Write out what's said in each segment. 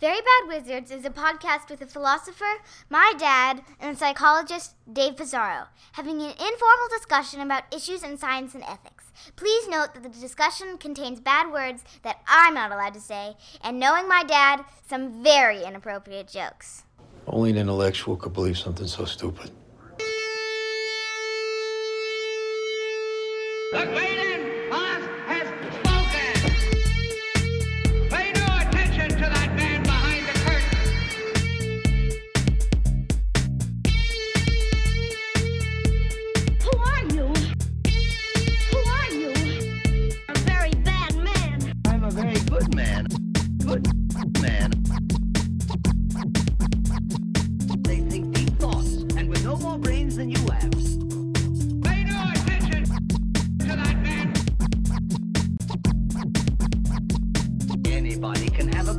Very Bad Wizards is a podcast with a philosopher, my dad, and a psychologist, Dave Pizarro, having an informal discussion about issues in science and ethics. Please note that the discussion contains bad words that I'm not allowed to say, and knowing my dad, some very inappropriate jokes. Only an intellectual could believe something so stupid.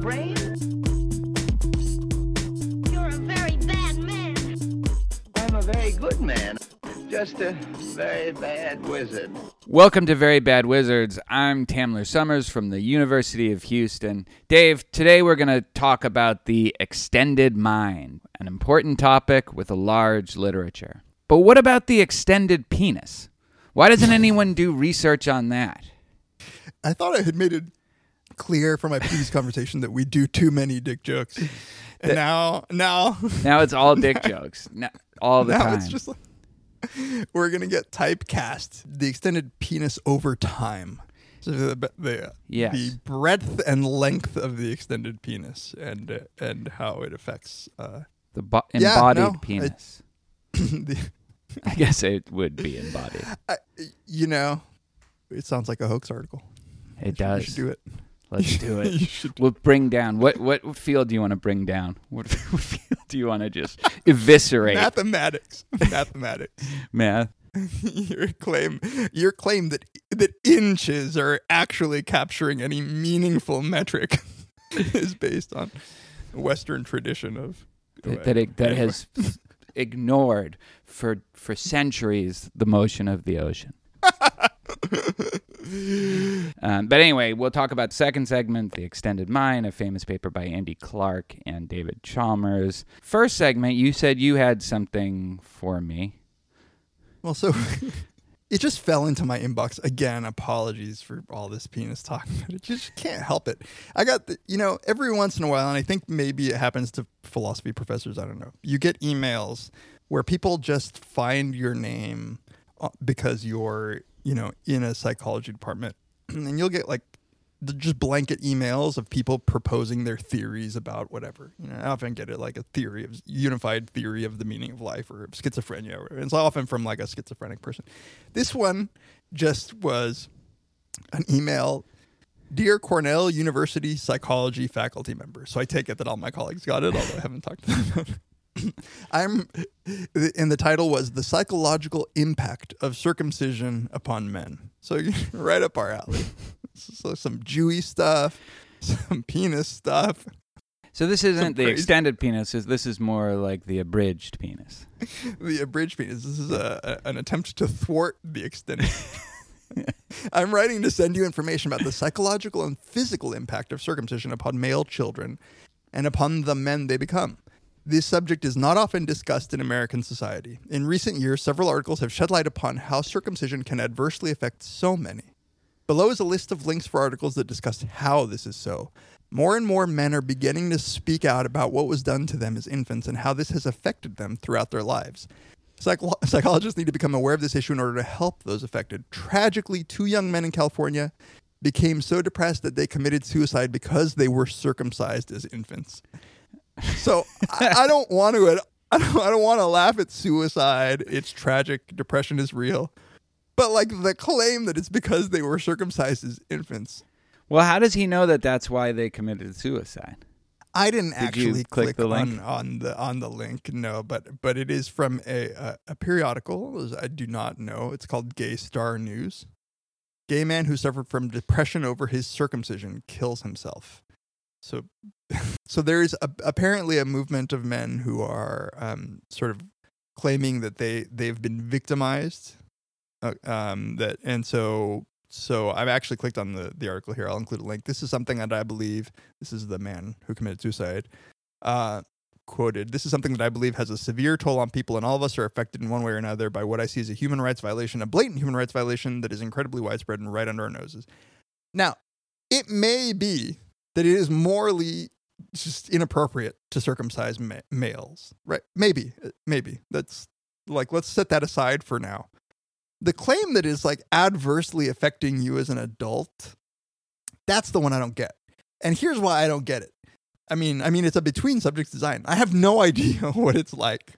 Brain. You're a very bad man. I'm a very good man. Just a very bad wizard. Welcome to Very Bad Wizards. I'm Tamler Sommers from the University of Houston. Dave, today we're going to talk about the extended mind, an important topic with a large literature. But what about the extended penis? Why doesn't anyone do research on that? I thought I had made it clear from my previous conversation that we do too many dick jokes, and now, now, Now it's all dick jokes. No- all the now time. it's just like we're gonna get typecast. The extended penis over time. So the the, Yes. the breadth and length of the extended penis and uh, and how it affects uh, the bo- Yeah, embodied no, I- penis. the I guess it would be embodied. I, you know. It sounds like a hoax article. It You does. should do it. Let's do it. We'll bring down what what field do you want to bring down? What, what field do you want to just eviscerate? Mathematics. Mathematics. Math. your claim your claim that that inches are actually capturing any meaningful metric is based on western tradition of that that, it, that has ignored for for centuries the motion of the ocean. um, but anyway, we'll talk about the second segment, the extended mind, a famous paper by Andy Clark and David Chalmers. First segment, you said you had something for me. well so it just fell into my inbox again apologies for all this penis talk but it just can't help it i got the, you know every once in a while and i think maybe it happens to philosophy professors i don't know you get emails where people just find your name uh, because you're you know in a psychology department and you'll get like the just blanket emails of people proposing their theories about whatever. You know, I often get it like a theory of unified theory of the meaning of life or of schizophrenia. Or, it's often from like a schizophrenic person. This one just was an email. Dear Cornell University psychology faculty member. So I take it that all my colleagues got it, although I haven't talked to them. I'm, and the title was The Psychological Impact of Circumcision Upon Men. So right up our alley. So some Jewy stuff, some penis stuff. So this isn't the crazy- extended penis. This is more like the abridged penis. The abridged penis. This is a, a- an attempt to thwart the extended. I'm writing to send you information about the psychological and physical impact of circumcision upon male children and upon the men they become. This subject is not often discussed in American society. In recent years, several articles have shed light upon how circumcision can adversely affect so many. Below is a list of links for articles that discuss how this is so. More and more men are beginning to speak out about what was done to them as infants and how this has affected them throughout their lives. Psycho- psychologists need to become aware of this issue in order to help those affected. Tragically, two young men in California became so depressed that they committed suicide because they were circumcised as infants. So I, I don't want to. I don't, I don't want to laugh at suicide. It's tragic. Depression is real. But like the claim that it's because they were circumcised as infants. Well, how does he know that that's why they committed suicide? I didn't Did actually click click, the link? on, on the on the link. No, but but it is from a a, a periodical. I do not know. It's called Gay Star News. Gay man who suffered from depression over his circumcision kills himself. So, so there is apparently a movement of men who are um, sort of claiming that they they've been victimized, uh, um, that and so so I've actually clicked on the the article here. I'll include a link. This is something that I believe. This is the man who committed suicide. Uh, quoted. This is something that I believe has a severe toll on people, and all of us are affected in one way or another by what I see as a human rights violation, a blatant human rights violation that is incredibly widespread and right under our noses. Now, it may be that it is morally just inappropriate to circumcise ma- males, right? Maybe, uh, maybe that's like let's set that aside for now. The claim that is like adversely affecting you as an adult, that's the one I don't get. And here's why I don't get it. I mean, I mean, it's a between subjects design. I have no idea what it's like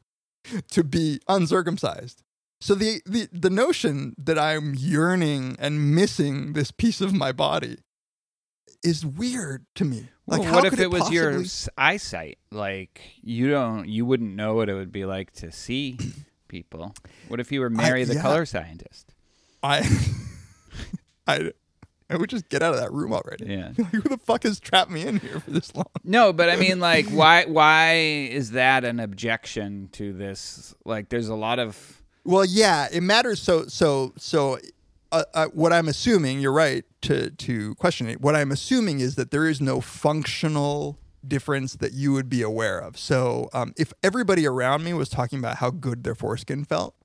to be uncircumcised. So the, the the notion that I'm yearning and missing this piece of my body is weird to me. Like, Well, what if could it, was your eyesight? Like you don't, you wouldn't know what it would be like to see people. What if you were Mary, the yeah. color scientist? I, I, I would just get out of that room already. Yeah. Like, who the fuck has trapped me in here for this long? No, but I mean, like, why? Why is that an objection to this? Like, there's a lot of Well, yeah, it matters. So, so, so, uh, uh, what I'm assuming, you're right to to question it. What I'm assuming is that there is no functional difference that you would be aware of. So, um, if everybody around me was talking about how good their foreskin felt,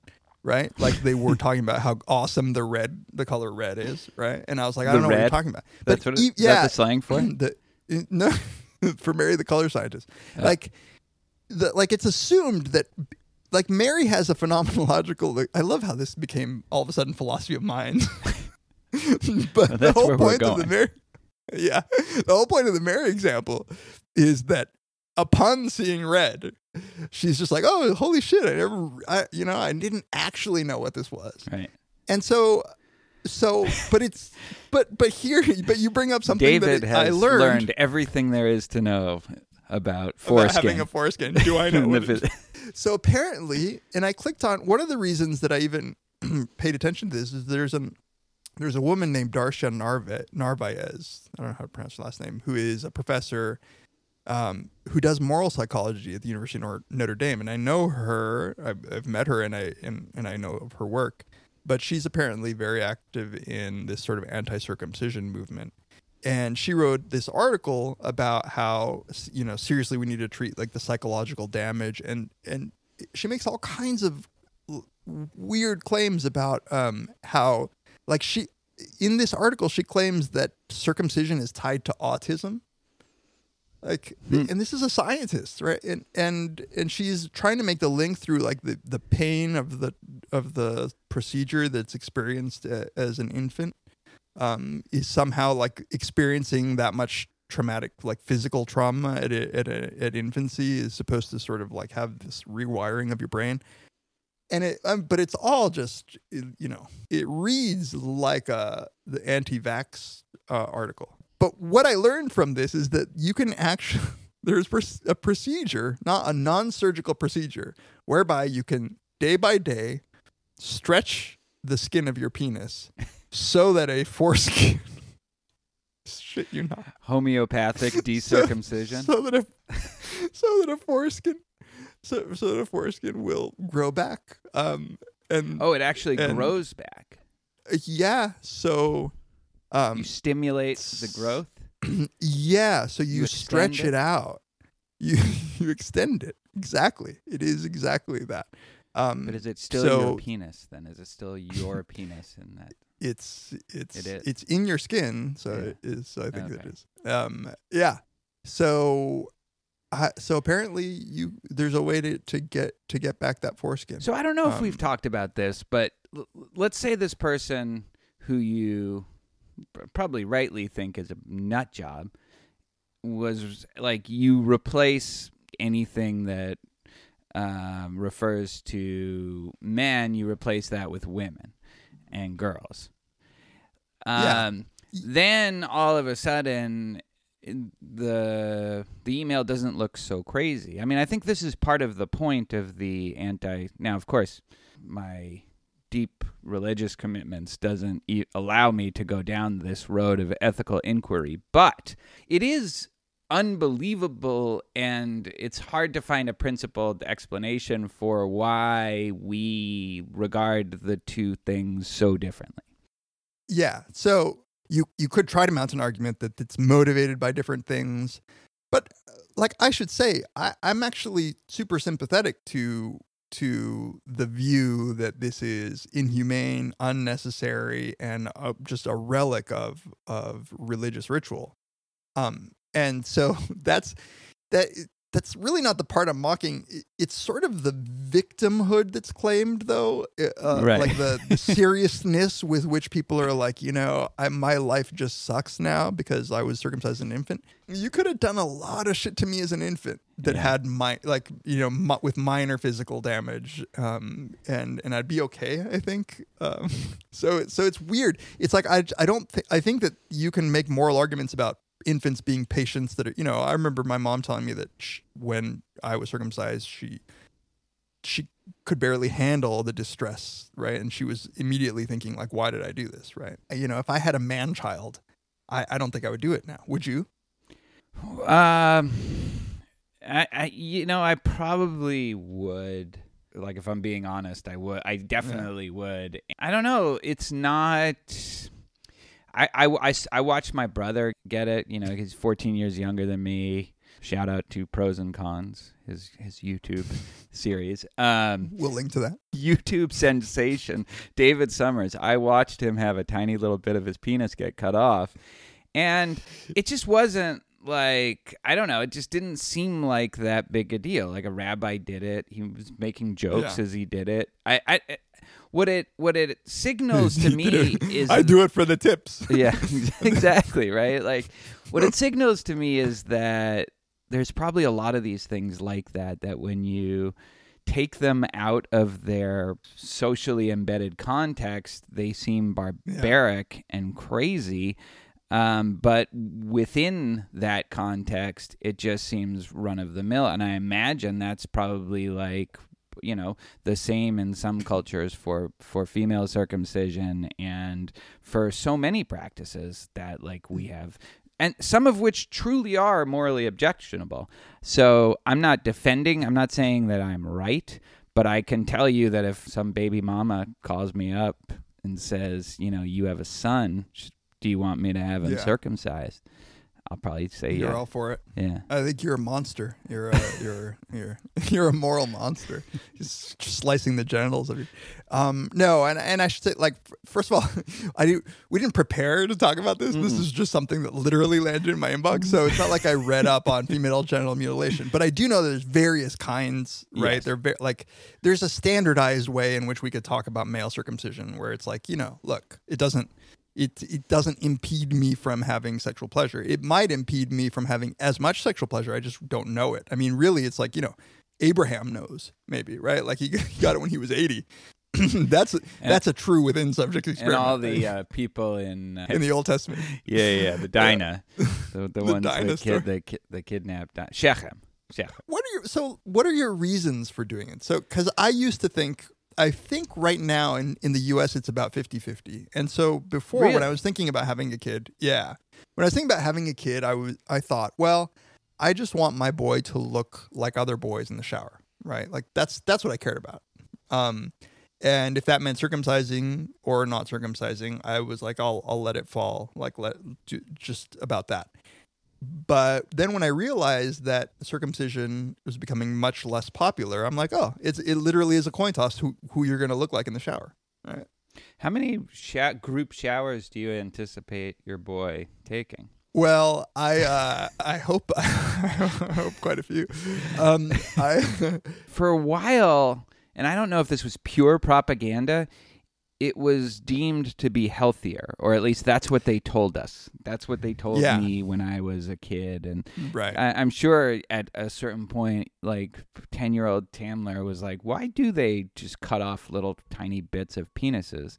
right? Like they were talking about how awesome the red, the color red is, right? And I was like, I The don't know what you're talking about. That's But what it- e- is that the slang for it? the no for Mary the color scientist. Like the like it's assumed that like Mary has a phenomenological I love how this became all of a sudden philosophy of mind. but the that's whole point of the. Mary Yeah. The whole point of the Mary example is that upon seeing red, she's just like, "Oh, holy shit, I never I you know, I didn't actually know what this was." right. And so so but it's but but here but you bring up something David that has I learned, everything there is to know about foreskin. About having a foreskin. Do I know? So apparently, and I clicked on one of the reasons that I even paid attention to this is there's an there's a woman named Darcia Narvaez. I don't know how to pronounce her last name, who is a professor um, who does moral psychology at the University of Notre Dame, and I know her. I've, I've met her, and I and, and I know of her work. But she's apparently very active in this sort of anti-circumcision movement. And she wrote this article about how you know seriously we need to treat like the psychological damage, and and she makes all kinds of l- weird claims about um, how like she in this article she claims that circumcision is tied to autism. Like and this is a scientist right? And and and she's trying to make the link through like the the pain of the of the procedure that's experienced uh, as an infant um is somehow like experiencing that much traumatic like physical trauma at a, at a, at infancy is supposed to sort of like have this rewiring of your brain. And it um, but it's all just you know it reads like a the anti-vax uh, article. But what i learned from this is that you can actually there's a procedure not a non-surgical procedure whereby you can day by day stretch the skin of your penis so that a foreskin shit you not Homeopathic decircumcision. so that a so that a foreskin so so that a foreskin will grow back um and oh, it actually and- grows back. yeah so um You stimulate the growth. yeah so you, You stretch it? it? out you you extend it exactly it is exactly that um But is it still so your penis then? Is it still your penis in that? It's it's It is. it's in your skin so Yeah. it is so i think it Okay. is um yeah so I, so apparently you there's a way to, to get to get back that foreskin So I don't know if we've Um, talked about this, but l- let's say this person who you probably rightly think is a nut job was like you replace anything that um, refers to men, you replace that with women and girls. Yeah. Um, Then all of a sudden, the the email doesn't look so crazy. I mean, I think this is part of the point of the anti. Now, of course, my deep religious commitments doesn't e- allow me to go down this road of ethical inquiry, but it is unbelievable and it's hard to find a principled explanation for why we regard the two things so differently. Yeah. So you you could try to mount an argument that it's motivated by different things, but uh, like I should say, I, I'm actually super sympathetic to to the view that this is inhumane, unnecessary, and uh, just a relic of of religious ritual. Um, and so that's that. That's really not the part I'm mocking. It's sort of the victimhood that's claimed, though. Uh, Right. Like the, the seriousness with which people are like, you know, I, my life just sucks now because I was circumcised as an infant. You could have done a lot of shit to me as an infant that Yeah. had my like, you know, with minor physical damage, um, and and I'd be okay. I think. Um, so so it's weird. It's like I I don't think I think that you can make moral arguments about infants being patients that are you know I remember my mom telling me that sh when I was circumcised she she could barely handle the distress right and she was immediately thinking like why did I do this right you know if I had a man child I, I don't think I would do it now would you Um, I, I, you know, I probably would. Like, if I'm being honest, I would. I definitely would. I don't know. It's not. I, I, I, watched my brother get it. You know, he's 14 years younger than me. Shout out to Pros and Cons, his his YouTube series. Um, we'll link to that YouTube sensation, David Sommers. I watched him have a tiny little bit of his penis get cut off, and it just wasn't like I don't know. It just didn't seem like that big a deal. Like a rabbi did it. He was making jokes Yeah. as he did it. I, I, what it what it signals to me is I do it for the tips yeah, exactly, right? Like what it signals to me is that there's probably a lot of these things like that that when you take them out of their socially embedded context, they seem barbaric and crazy. Um, but within that context, it just seems run of the mill. And I imagine that's probably like you know the same in some cultures for for female circumcision and for so many practices that like we mm. have and some of which truly are morally objectionable. So i'm not defending i'm not saying that i'm right but i can tell you that if some baby mama calls me up and says you know you have a son do you want me to have him Yeah. circumcised i'll probably say you're yeah all for it yeah I think you're a monster. You're a, you're you're you're a moral monster. Just slicing the genitals of you. Um, no, and and I should say, like, first of all, I do, we didn't prepare to talk about this. This is just something that literally landed in my inbox. So it's not like I read up on female genital mutilation, but I do know there's various kinds, right? Yes. They're ve- like there's a standardized way in which we could talk about male circumcision, where it's like, you know, look, it doesn't it it doesn't impede me from having sexual pleasure. It might impede me from having as much sexual pleasure. I just don't know it. I mean, really, it's like you know, Abraham knows maybe right. Like he he got it when he was eighty. that's that's a true within subject experience. and all the uh, people in uh, in the Old Testament. Yeah, yeah, the Dinah, the, the, ones Dinah that story. kid, the, ki- the kidnapped Shechem. Shechem. What are your so? What are your reasons for doing it? So, because I used to think, I think right now in in the U.S. it's about 50-50. and so before when I was thinking about having a kid, yeah, when I was thinking about having a kid, I was I thought, well, I just want my boy to look like other boys in the shower, right? Like that's that's what I cared about. Um, and if that meant circumcising or not circumcising, I was like, I'll I'll let it fall, like let ju- just about that. But then when I realized that circumcision was becoming much less popular, I'm like, oh, it's it literally is a coin toss who who you're gonna look like in the shower. Right. How many sho- group showers do you anticipate your boy taking? Well, I uh, I hope I hope quite a few. Um, I For a while, and I don't know if this was pure propaganda, it was deemed to be healthier, or at least that's what they told us. That's what they told Yeah. me when I was a kid, and right. I, I'm sure at a certain point, like ten year old Tamler was like, "Why do they just cut off little tiny bits of penises?"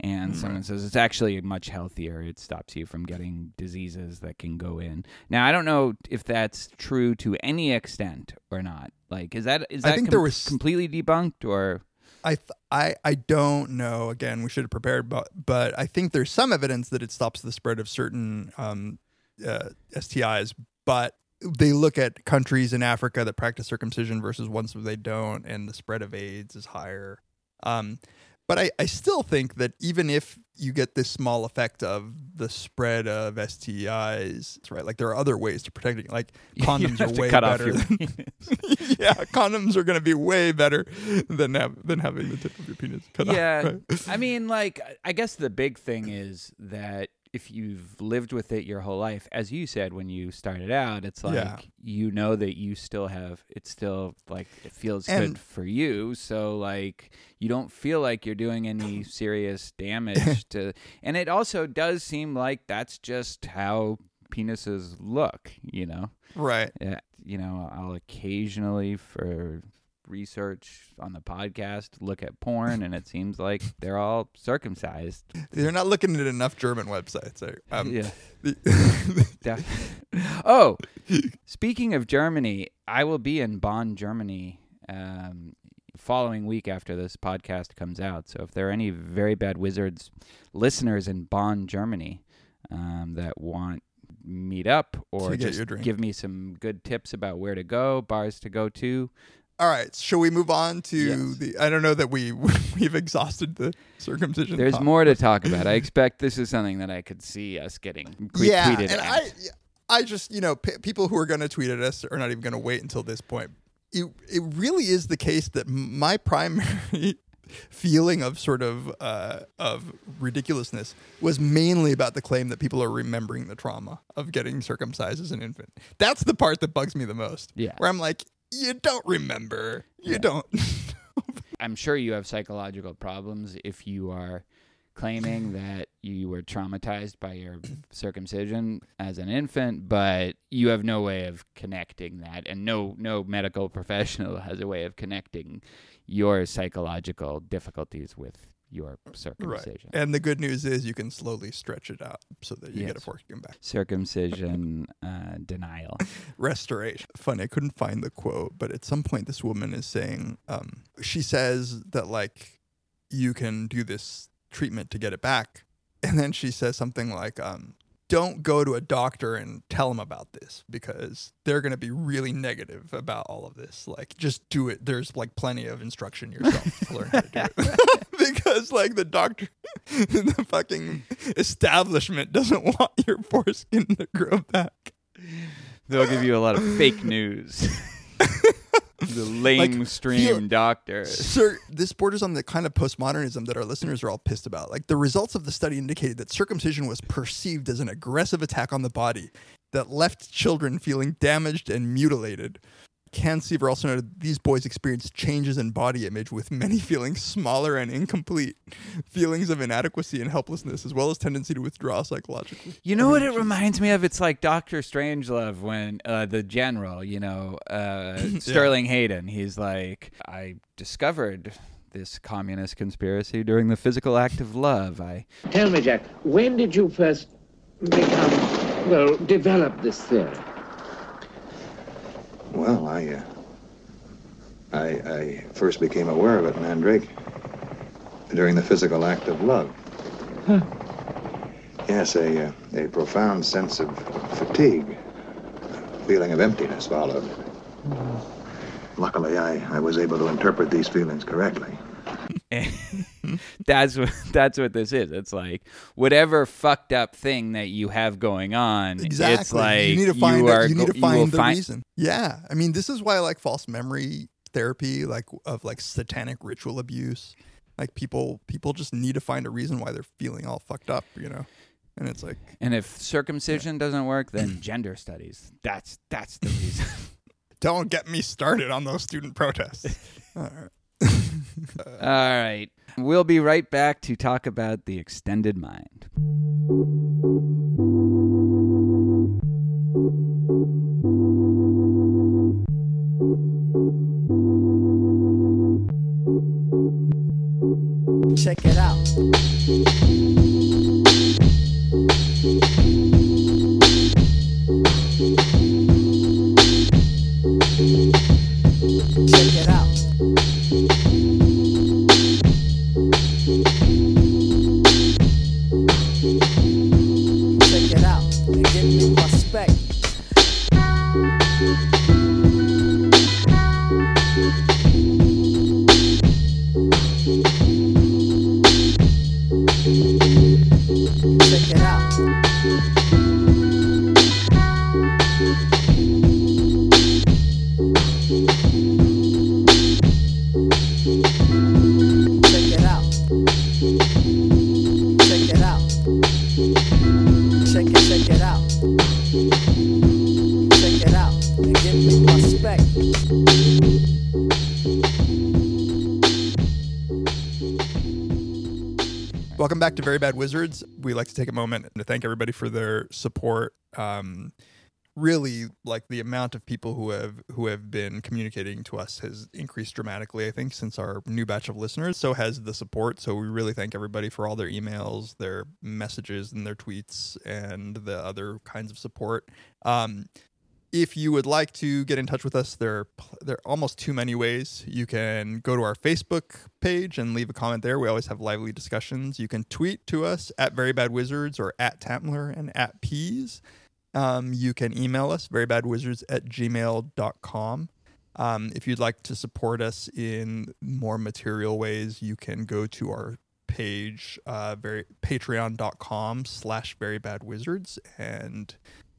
And mm. someone says it's actually much healthier. It stops you from getting diseases that can go in. Now I don't know if that's true to any extent or not. Like, is that is I that think com- there was- completely debunked or? I I I don't know. Again, we should have prepared, but but I think there's some evidence that it stops the spread of certain um, uh, STIs. But they look at countries in Africa that practice circumcision versus ones where they don't, and the spread of AIDS is higher. Um, but I, I still think that even if you get this small effect of the spread of STIs. That's right. Like there are other ways to protect it. Like condoms are way better. than- yeah, condoms are going to be way better than have, than having the tip of your penis cut yeah off. right? i mean like i guess the big thing is that if you've lived with it your whole life as you said when you started out it's like Yeah. you know that you still have it's still like it feels And- good for you so like you don't feel like you're doing any serious damage to and it also does seem like that's just how penises look you know Right. yeah, you know, I'll occasionally for research on the podcast look at porn, and it seems like they're all circumcised. They're not looking at enough German websites. I- Um, Yeah. the- oh, speaking of Germany, I will be in Bonn, Germany, um, following week after this podcast comes out. So if there are any very bad wizards listeners in Bonn, Germany, um, that want meet up or just give me some good tips about where to go, bars to go to. All right. Shall we move on to Yes. the? I don't know that we we've exhausted the circumcision. There's topic. more to talk about. I expect this is something that I could see us getting que- yeah, tweeted and at. I, I just you know p- people who are going to tweet at us are not even going to wait until this point. It it really is the case that my primary feeling of sort of uh, of ridiculousness was mainly about the claim that people are remembering the trauma of getting circumcised as an infant. That's the part that bugs me the most. Yeah. where I'm like, you don't remember, you Yeah. don't. I'm sure you have psychological problems if you are claiming that you were traumatized by your circumcision as an infant, but you have no way of connecting that, and no no medical professional has a way of connecting your psychological difficulties with your Right. circumcision. And the good news is you can slowly stretch it out so that you get a Yes. foreskin back. Circumcision uh, denial. restoration. Funny, I couldn't find the quote, but at some point this woman is saying, um, she says that like you can do this treatment to get it back, and then she says something like, um, "Don't go to a doctor and tell them about this because they're going to be really negative about all of this. Like, just do it. There's like plenty of instruction yourself to learn how to do it." because like the doctor, the fucking establishment doesn't want your foreskin to grow back. They'll give you a lot of fake news. the lamestream feel- doctors. Sir, this borders on the kind of postmodernism that our listeners are all pissed about. Like the results of the study indicated that circumcision was perceived as an aggressive attack on the body that left children feeling damaged and mutilated. Cansever also noted these boys experienced changes in body image with many feeling smaller and incomplete, feelings of inadequacy and helplessness, as well as tendency to withdraw psychologically. You know what it reminds me of? It's like Doctor Strangelove when uh, the general, you know, uh, Sterling Hayden, he's like, I discovered this communist conspiracy during the physical act of love. I Tell me, Jack, when did you first become, well, develop this theory? Well, I, uh, I, I first became aware of it, Mandrake, during the physical act of love. Huh. Yes, a, uh, a profound sense of fatigue, a feeling of emptiness followed. Luckily, I, I was able to interpret these feelings correctly. that's what that's what this is. It's like whatever fucked up thing that you have going on. Exactly. It's like you need to find you you need to find the find- reason. Yeah, I mean, this is why I like false memory therapy, like of like satanic ritual abuse. Like people, people just need to find a reason why they're feeling all fucked up, you know. And it's like, And if circumcision doesn't work, then gender studies. That's that's the reason. don't get me started on those student protests. All right. All right. We'll be right back to talk about the extended mind. Check it out. Very Bad Wizards. We like to take a moment to thank everybody for their support. Um, really, like the amount of people who have who have been communicating to us has increased dramatically. I think since our new batch of listeners, so has the support. So we really thank everybody for all their emails, their messages, and their tweets, and the other kinds of support. Um, if you would like to get in touch with us, there are, there are almost too many ways. You can go to our Facebook page and leave a comment there. We always have lively discussions. You can tweet to us at Very Bad Wizards or at Tamler and at Peez. Um, you can email us, verybadwizards at gmail.com. Um, if you'd like to support us in more material ways, you can go to our page, uh, very, patreon.com slash verybadwizards, and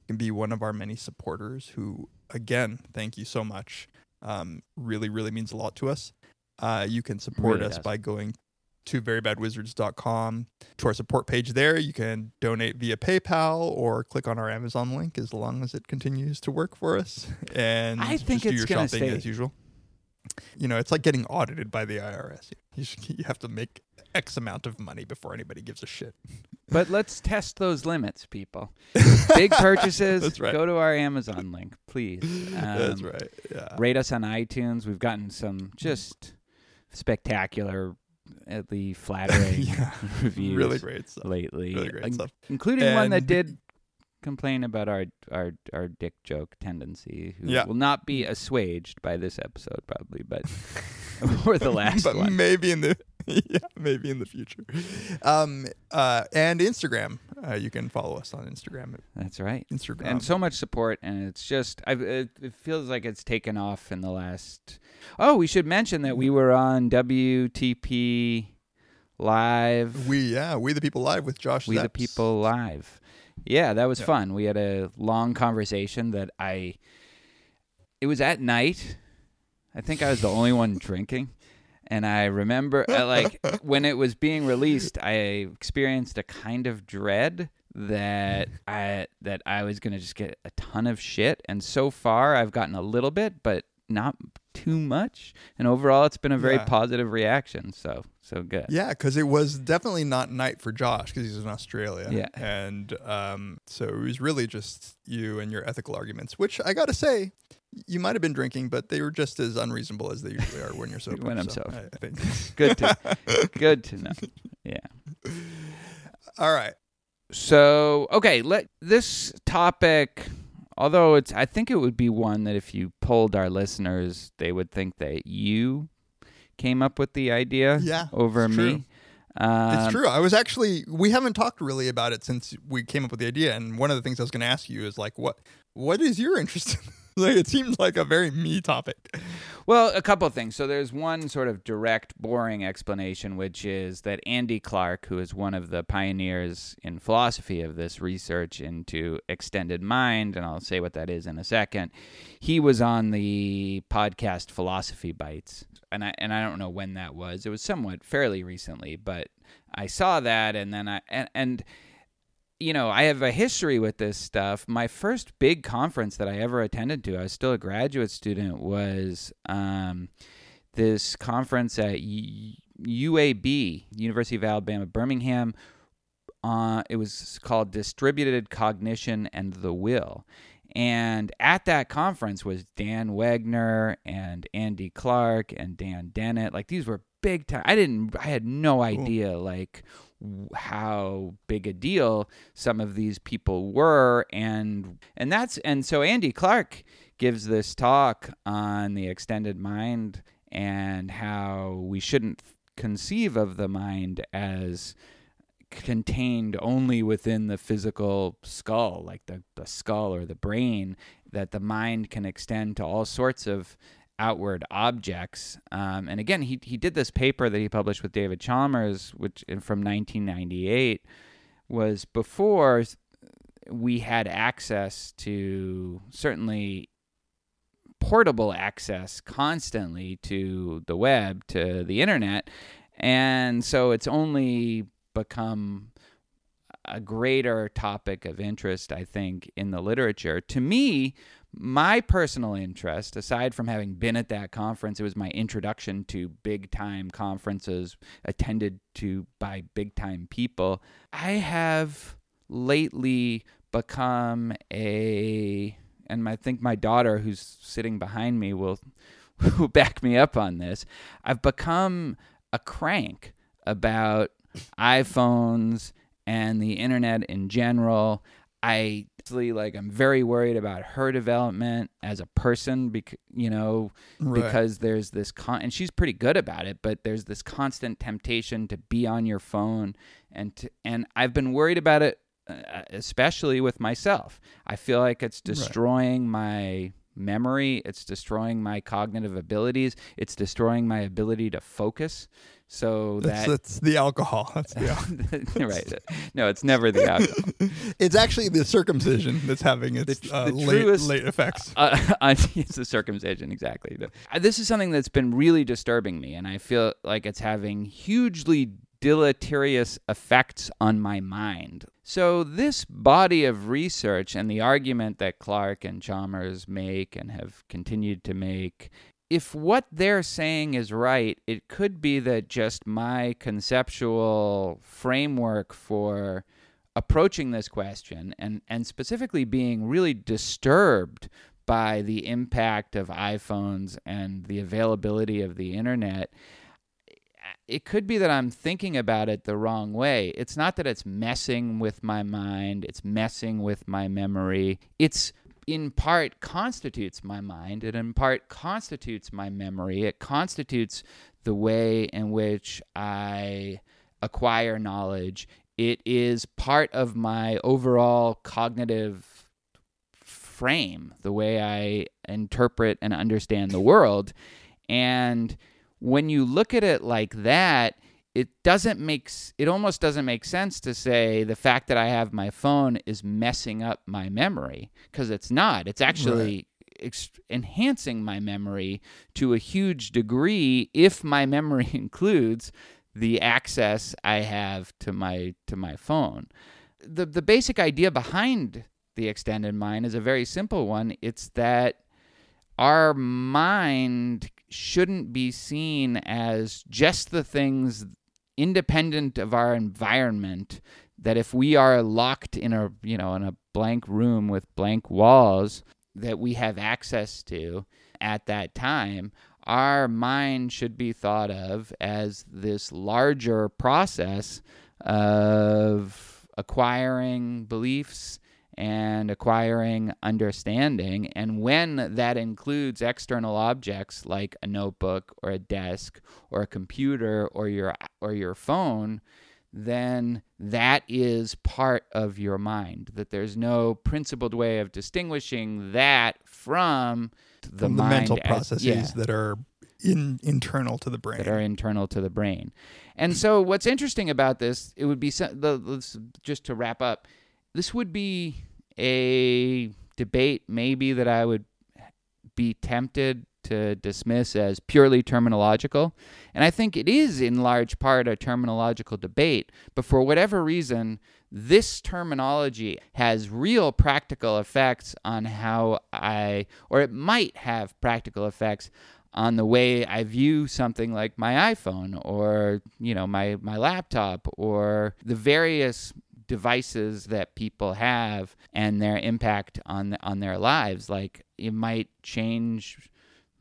can be one of our many supporters who, again, thank you so much. Um, really, really means a lot to us. Uh, you can support Really us does. by going to verybadwizards.com to our support page there. You can donate via PayPal or click on our Amazon link as long as it continues to work for us. And I think just do it's your shopping stay. as usual. You know, it's like getting audited by the IRS. You, should, you have to make X amount of money before anybody gives a shit. But let's test those limits, people. Big purchases, That's right. go to our Amazon link, please. That's Um, right. Yeah. Rate us on iTunes. We've gotten some just spectacular, at the flattering Yeah. reviews Really great stuff. lately, Really great stuff. including one that did complain about our our our dick joke tendency. Who Yeah. will not be assuaged by this episode, probably, but or the last but one. maybe in the yeah, maybe in the future. Um, uh, and Instagram, uh, you can follow us on Instagram. That's right. Instagram. and so much support and it's just I it, it feels like it's taken off in the last Oh, we should mention that we were on WTP live. we yeah, we the people live with Josh. We the people live. Yeah, that was Yeah. fun. We had a long conversation that I it was at night. I think I was the only one drinking. And I remember uh, like when it was being released, I experienced a kind of dread that I that I was going to just get a ton of shit and so far I've gotten a little bit but not too much and overall it's been a very Yeah. positive reaction so so good. Yeah, because it was definitely not night for Josh because he's in Australia. Yeah. and um, so it was really just you and your ethical arguments, which I got to say, you might have been drinking, but they were just as unreasonable as they usually are when you're sober. When I'm so sober. I, I think Good to good to know. Yeah. All right. So, okay, let this topic although it's I think it would be one that if you polled our listeners, they would think that you came up with the idea Yeah, over it's me. true. Um, it's true. I was actually we haven't talked really about it since we came up with the idea, and one of the things I was going to ask you is like, what what is your interest? in like, it seems like a very me topic. Well, a couple of things. So there's one sort of direct, boring explanation, which is that Andy Clark, who is one of the pioneers in philosophy of this research into extended mind, and I'll say what that is in a second, he was on the podcast Philosophy Bites. And I and I don't know when that was. It was somewhat fairly recently, but I saw that and then I and, and you know, I have a history with this stuff. My first big conference that I ever attended to, I was still a graduate student, was um, this conference at UAB, University of Alabama, Birmingham. Uh, it was called Distributed Cognition and the Will. And at that conference was Dan Wegner and Andy Clark and Dan Dennett. Like these were big time. I didn't. I had no idea like how big a deal some of these people were, and and that's and so Andy Clark gives this talk on the extended mind and how we shouldn't conceive of the mind as contained only within the physical skull, like the, the skull or the brain, that the mind can extend to all sorts of outward objects. Um, and again, he, he did this paper that he published with David Chalmers, which from 1998 was before we had access to certainly portable access constantly to the web, to the internet. And so it's only become a greater topic of interest, I think, in the literature. To me, my personal interest, aside from having been at that conference, it was my introduction to big time conferences attended to by big time people. I have lately become a, and I think my daughter, who's sitting behind me, will, will back me up on this. I've become a crank about iPhones and the internet in general. I like I'm very worried about her development as a person because you know Right. because there's this con and she's pretty good about it but there's this constant temptation to be on your phone and to, and I've been worried about it uh, especially with myself. I feel like it's destroying my memory, it's destroying my cognitive abilities, it's destroying my ability to focus. So That's, that that's the alcohol. That's the al- right. No, it's never the alcohol. it's actually the circumcision that's having its The- uh, the late, truest- late effects. Uh, it's the circumcision, exactly. This is something that's been really disturbing me, and I feel like it's having hugely deleterious effects on my mind. So, this body of research and the argument that Clark and Chalmers make and have continued to make if what they're saying is right, it could be that just my conceptual framework for approaching this question and, and specifically being really disturbed by the impact of iPhones and the availability of the internet, it could be that I'm thinking about it the wrong way. It's not that it's messing with my mind, it's messing with my memory. It's in part constitutes my mind, it in part constitutes my memory, it constitutes the way in which I acquire knowledge. It is part of my overall cognitive frame, the way I interpret and understand the world. And when you look at it like that, it doesn't make it almost doesn't make sense to say the fact that I have my phone is messing up my memory because it's not. It's actually ex- enhancing my memory to a huge degree if my memory includes the access I have to my to my phone. The the basic idea behind the extended mind is a very simple one. It's that our mind shouldn't be seen as just the things independent of our environment that if we are locked in a you know in a blank room with blank walls that we have access to at that time our mind should be thought of as this larger process of acquiring beliefs and acquiring understanding. And when that includes external objects like a notebook or a desk or a computer or your or your phone, then that is part of your mind. That there's no principled way of distinguishing that from the, From the mental as- processes yeah that are in internal to the brain. that are internal to the brain. And so, what's interesting about this, it would be so- the, just to wrap up. This would be a debate, maybe that I would be tempted to dismiss as purely terminological. And I think it is in large part a terminological debate, but for whatever reason, this terminology has real practical effects on how I, or it might have practical effects on the way I view something like my iPhone or, you know, my, my laptop or the various devices that people have and their impact on on their lives like it might change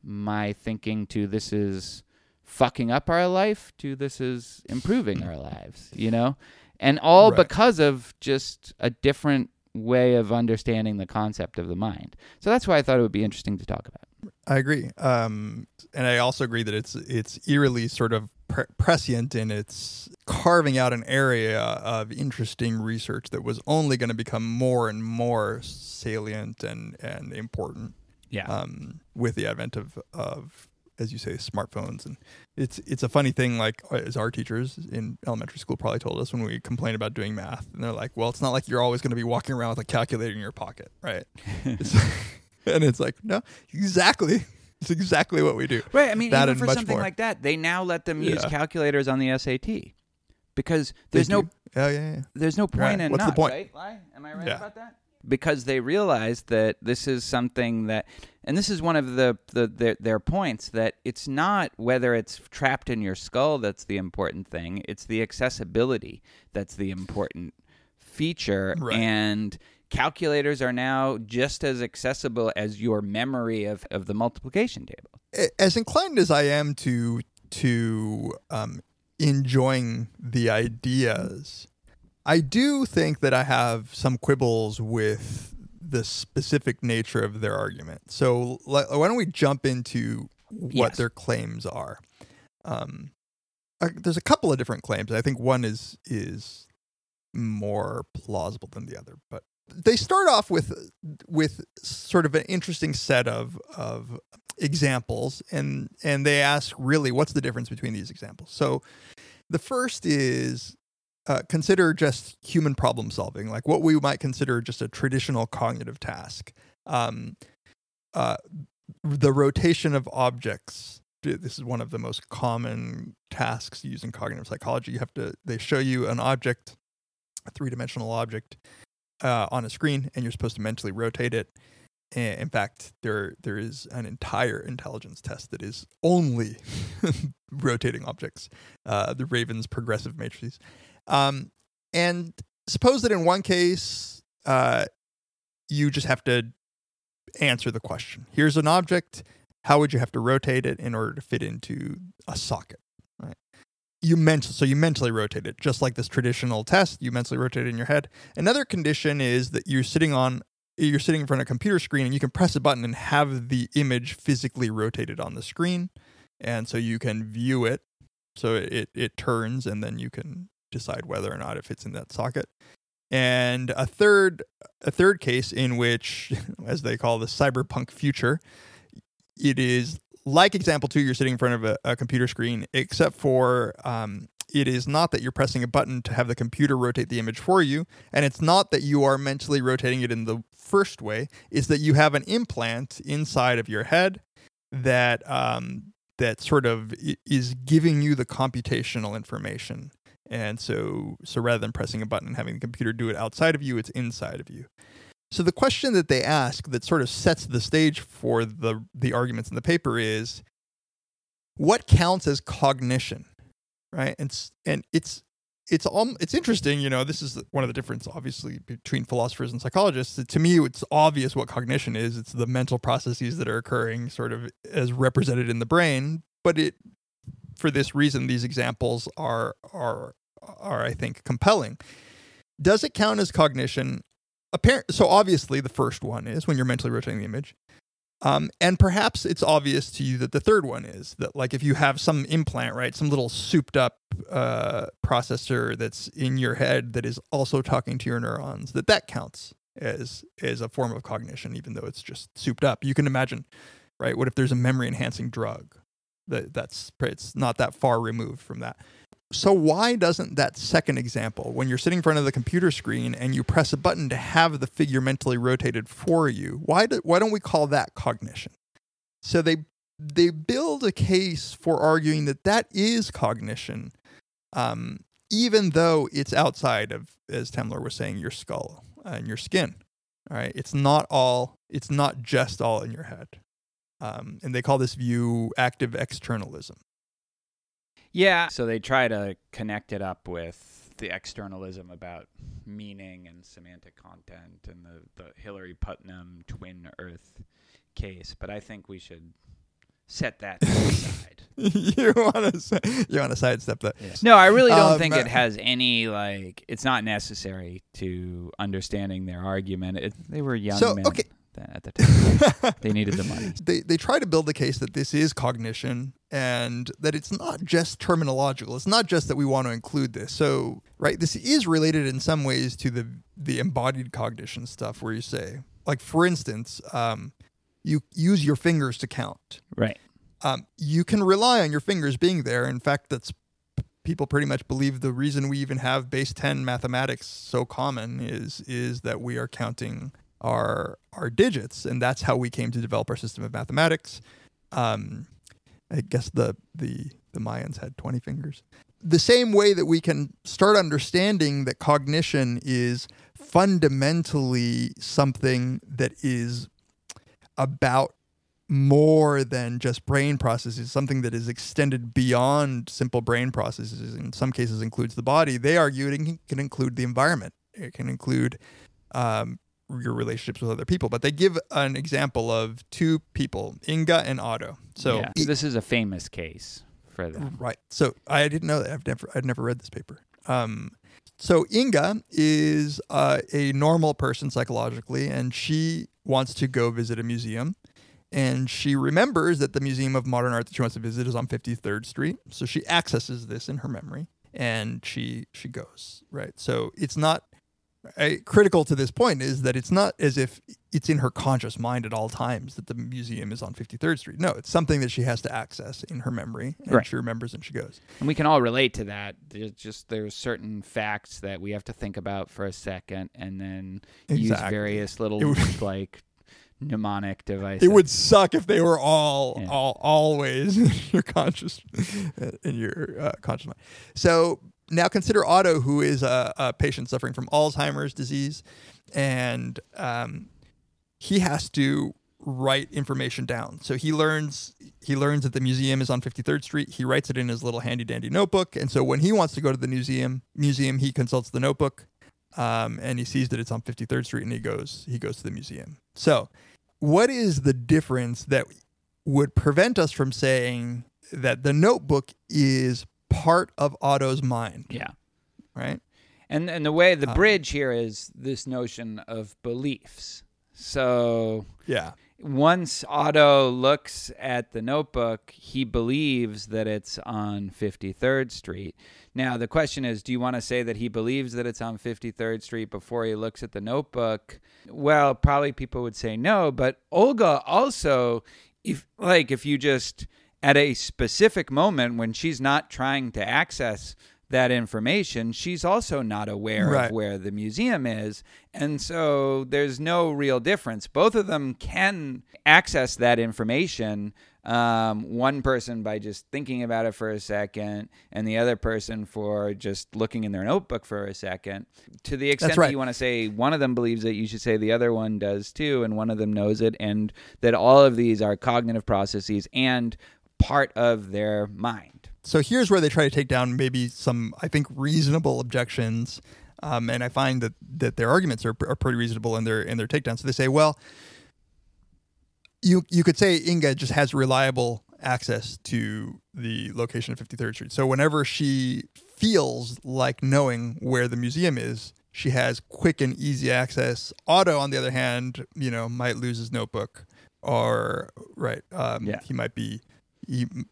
my thinking to this is fucking up our life to this is improving our lives you know? And all Right. because of just a different way of understanding the concept of the mind. So that's why i thought it would be interesting to talk about I agree, um, and I also agree that it's it's eerily sort of pre- prescient in its carving out an area of interesting research that was only going to become more and more salient and and important. Yeah. Um, with the advent of of as you say smartphones and it's it's a funny thing like as our teachers in elementary school probably told us when we complained about doing math and they're like well it's not like you're always going to be walking around with a calculator in your pocket right and it's like no exactly it's exactly what we do Right. I mean, That even for something more. like that, they now let them use Yeah. calculators on the SAT because They there's no oh yeah, yeah there's no point Right. in What's the point? right? Lie? Am I right Yeah. about that? because they realized that this is something that and this is one of the, the their, their points that it's not whether it's trapped in your skull that's the important thing it's the accessibility that's the important feature Right. and calculators are now just as accessible as your memory of, of the multiplication table As inclined as I am to to um, enjoying the ideas, I do think that I have some quibbles with the specific nature of their argument. So why don't we jump into what Yes. their claims are? Um, uh, there's a couple of different claims. I think one is is more plausible than the other, but they start off with with sort of an interesting set of of examples and and they ask really what's the difference between these examples. So the first is uh, consider just human problem solving, like what we might consider just a traditional cognitive task. Um, uh, the rotation of objects. This is one of the most common tasks used in cognitive psychology. You have to, they show you an object, a three dimensional object uh, on a screen, and you're supposed to mentally rotate it. And in fact, there there is an entire intelligence test that is only rotating objects, uh, the Raven's progressive matrices. Um, and suppose that in one case, uh, you just have to answer the question. Here's an object. How would you have to rotate it in order to fit into a socket? You mental so you mentally rotate it, just like this traditional test. You mentally rotate it in your head. Another condition is that you're sitting on you're sitting in front of a computer screen and you can press a button and have the image physically rotated on the screen, and so you can view it. So it it turns, and then you can decide whether or not it fits in that socket and a third a third case in which as they call the cyberpunk future it is like example two you're sitting in front of a, a computer screen except for um, it is not that you're pressing a button to have the computer rotate the image for you and it's not that you are mentally rotating it in the first way it's that you have an implant inside of your head that um, that sort of is giving you the computational information. And so so rather than pressing a button and having the computer do it outside of you it's inside of you so the question that they ask that sort of sets the stage for the the arguments in the paper is what counts as cognition right and and it's it's all it's interesting you know this is one of the difference obviously between philosophers and psychologists to me it's obvious what cognition is it's the mental processes that are occurring sort of as represented in the brain but it for this reason these examples are are are I think compelling. Does it count as cognition? Apparent. So obviously the first one is when you're mentally rotating the image. Um, and perhaps it's obvious to you that the third one is that like if you have some implant, right, some little souped up uh, processor that's in your head that is also talking to your neurons, that that counts as as a form of cognition, even though it's just souped up. You can imagine, right? What if there's a memory enhancing drug? That that's it's not that far removed from that. So why doesn't that second example, when you're sitting in front of the computer screen and you press a button to have the figure mentally rotated for you, why do, why don't we call that cognition? So they they build a case for arguing that that is cognition, um, even though it's outside of, as Tamler was saying, your skull and your skin. All right, it's not all. It's not just all in your head, um, and they call this view active externalism. Yeah. So they try to connect it up with the externalism about meaning and semantic content and the, the Hilary Putnam twin Earth case. But I think we should set that aside. you want to you want to sidestep that? No, I really don't Um, think it has any like. It's not necessary to understanding their argument. It, they were young So, men okay. Th- at the time. they needed the money. They they try to build the case that this is cognition and that it's not just terminological. It's not just that we want to include this. So right, this is related in some ways to the the embodied cognition stuff, where you say, like for instance, um, you use your fingers to count. Right. um, you can rely on your fingers being there. In fact, that's people pretty much believe the reason we even have base 10 mathematics so common is is that we are counting our our digits and that's how we came to develop our system of mathematics um, i guess the the the mayans had 20 fingers the same way that we can start understanding that cognition is fundamentally something that is about more than just brain processes, something that is extended beyond simple brain processes, in some cases includes the body, they argue it can include the environment. It can include um, your relationships with other people. But they give an example of two people, Inga and Otto. So yeah, this is a famous case for them. Right. So I didn't know that. I've never I'd never read this paper. Um, so Inga is uh, a normal person psychologically, and she wants to go visit a museum. And she remembers that the Museum of Modern Art that she wants to visit is on 53rd Street. So she accesses this in her memory, and she she goes right. So it's not critical to this point is that it's not as if it's in her conscious mind at all times that the museum is on 53rd Street. No, it's something that she has to access in her memory, and Right. she remembers and she goes. And we can all relate to that. There's just there's certain facts that we have to think about for a second, and then use various little would- like mnemonic devices. It would suck if they were all, Yeah. all always in your conscious, in your uh, conscious mind. So now consider Otto, who is a, a patient suffering from Alzheimer's disease, and um, he has to write information down. So he learns he learns that the museum is on 53rd Street. He writes it in his little handy dandy notebook, and so when he wants to go to the museum, museum he consults the notebook, um, and he sees that it's on 53rd Street, and he goes he goes to the museum. So, what is the difference that would prevent us from saying that the notebook is part of Otto's mind? Yeah. Right. And and the way Um, the bridge here is this notion of beliefs. So Yeah. once Otto looks at the notebook, he believes that it's on 53rd Street. Now, the question is do you want to say that he believes that it's on 53rd Street before he looks at the notebook? Well, probably people would say no, but Olga also if like if you just at a specific moment when she's not trying to access that information, she's also not aware Right. of where the museum is. And so there's no real difference. Both of them can access that information. Um, one person by just thinking about it for a second, and the other person for just looking in their notebook for a second. To the extent that you want to say one of them believes it, you should say the other one does too, and one of them knows it, and that all of these are cognitive processes and part of their mind. So here's where they try to take down maybe some, I think, reasonable objections. Um, and I find that, that their arguments are, are pretty reasonable in their in their takedown. So they say, well, you you could say Inga just has reliable access to the location of 53rd Street. So whenever she feels like knowing where the museum is, she has quick and easy access. Otto, on the other hand, you know, might lose his notebook, or right, um, Yeah. he might be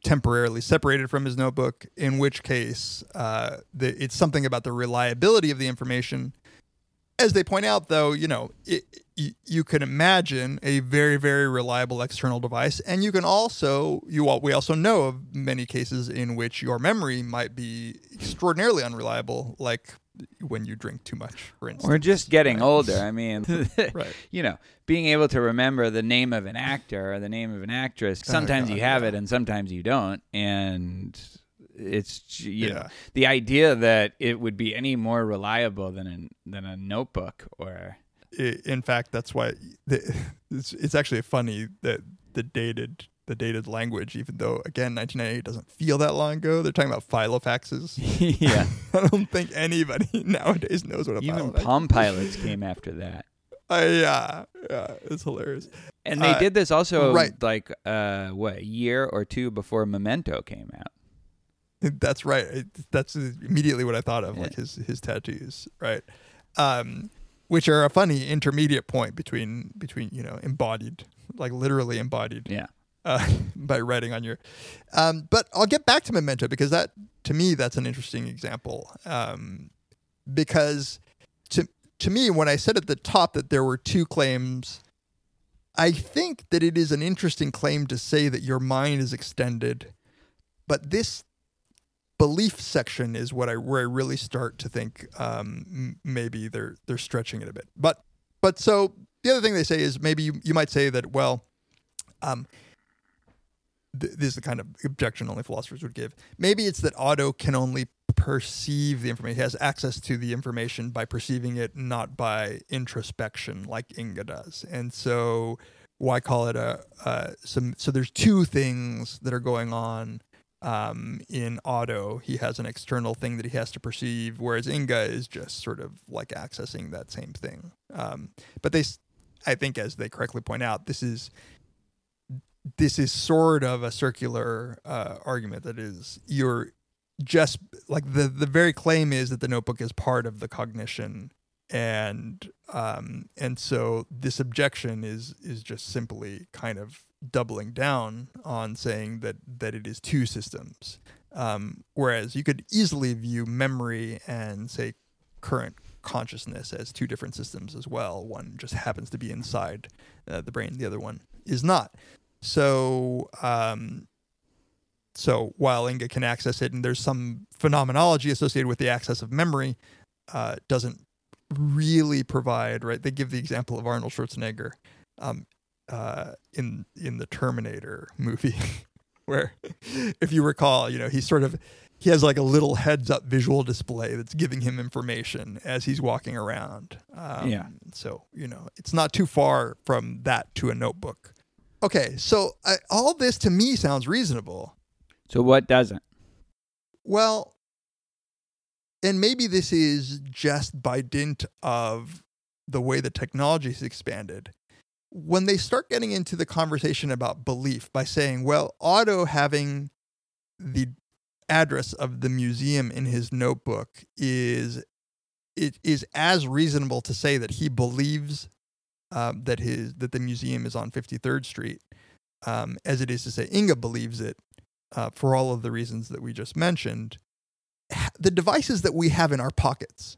temporarily separated from his notebook. In which case, uh, the, it's something about the reliability of the information. As they point out, though, you know, it, you, can imagine a very, very reliable external device, and you can also you al- we also know of many cases in which your memory might be extraordinarily unreliable, like when you drink too much, for instance. We're just getting older. I mean, Right. you know, being able to remember the name of an actor or the name of an actress, oh, sometimes God, you have yeah. it and sometimes you don't. And it's, you know, the idea that it would be any more reliable than a, than a notebook or. In fact, that's why the, it's, it's actually funny that the dated the dated language, even though again 1998 doesn't feel that long ago. They're talking about filofaxes. yeah. I don't think anybody nowadays knows what a Even filofax. Palm Pilots came after that. Uh, yeah, yeah, it's hilarious. And they Uh, did this also right. like uh what, a year or two before Memento came out. That's right. It, that's immediately what I thought of, like his his tattoos, right? Um, which are a funny intermediate point between between you know embodied, like literally embodied, Yeah. Uh, by writing on your. Um, but I'll get back to Memento because that to me that's an interesting example. Um, because to to me when I said at the top that there were two claims, I think that it is an interesting claim to say that your mind is extended, but this belief section is what I where I really start to think um, maybe they're they're stretching it a bit. But but so the other thing they say is maybe you, you might say that well, um, th- this is the kind of objection only philosophers would give. Maybe it's that Otto can only perceive the information. He has access to the information by perceiving it, not by introspection like Inga does. And so, why call it a? Some so there's two things that are going on um, in Otto. He has an external thing that he has to perceive, whereas Inga is just sort of like accessing that same thing. Um, but they, I think, as they correctly point out, this is this is sort of a circular uh, argument that is you're just like the the very claim is that the notebook is part of the cognition and um and so this objection is is just simply kind of doubling down on saying that that it is two systems. Um whereas you could easily view memory and say current consciousness as two different systems as well. One just happens to be inside uh, the brain the other one is not so um so while Inga can access it, and there's some phenomenology associated with the access of memory, uh, doesn't really provide right. They give the example of Arnold Schwarzenegger um, uh, in in the Terminator movie, where if you recall, you know he sort of he has like a little heads up visual display that's giving him information as he's walking around. Um, Yeah. So you know it's not too far from that to a notebook. Okay, so I, all this to me sounds reasonable. So what doesn't? Well, and maybe this is just by dint of the way the technology has expanded. When they start getting into the conversation about belief by saying, well, Otto having the address of the museum in his notebook is it is as reasonable to say that he believes um, that his that the museum is on 53rd Street um, as it is to say Inga believes it uh, for all of the reasons that we just mentioned, the devices that we have in our pockets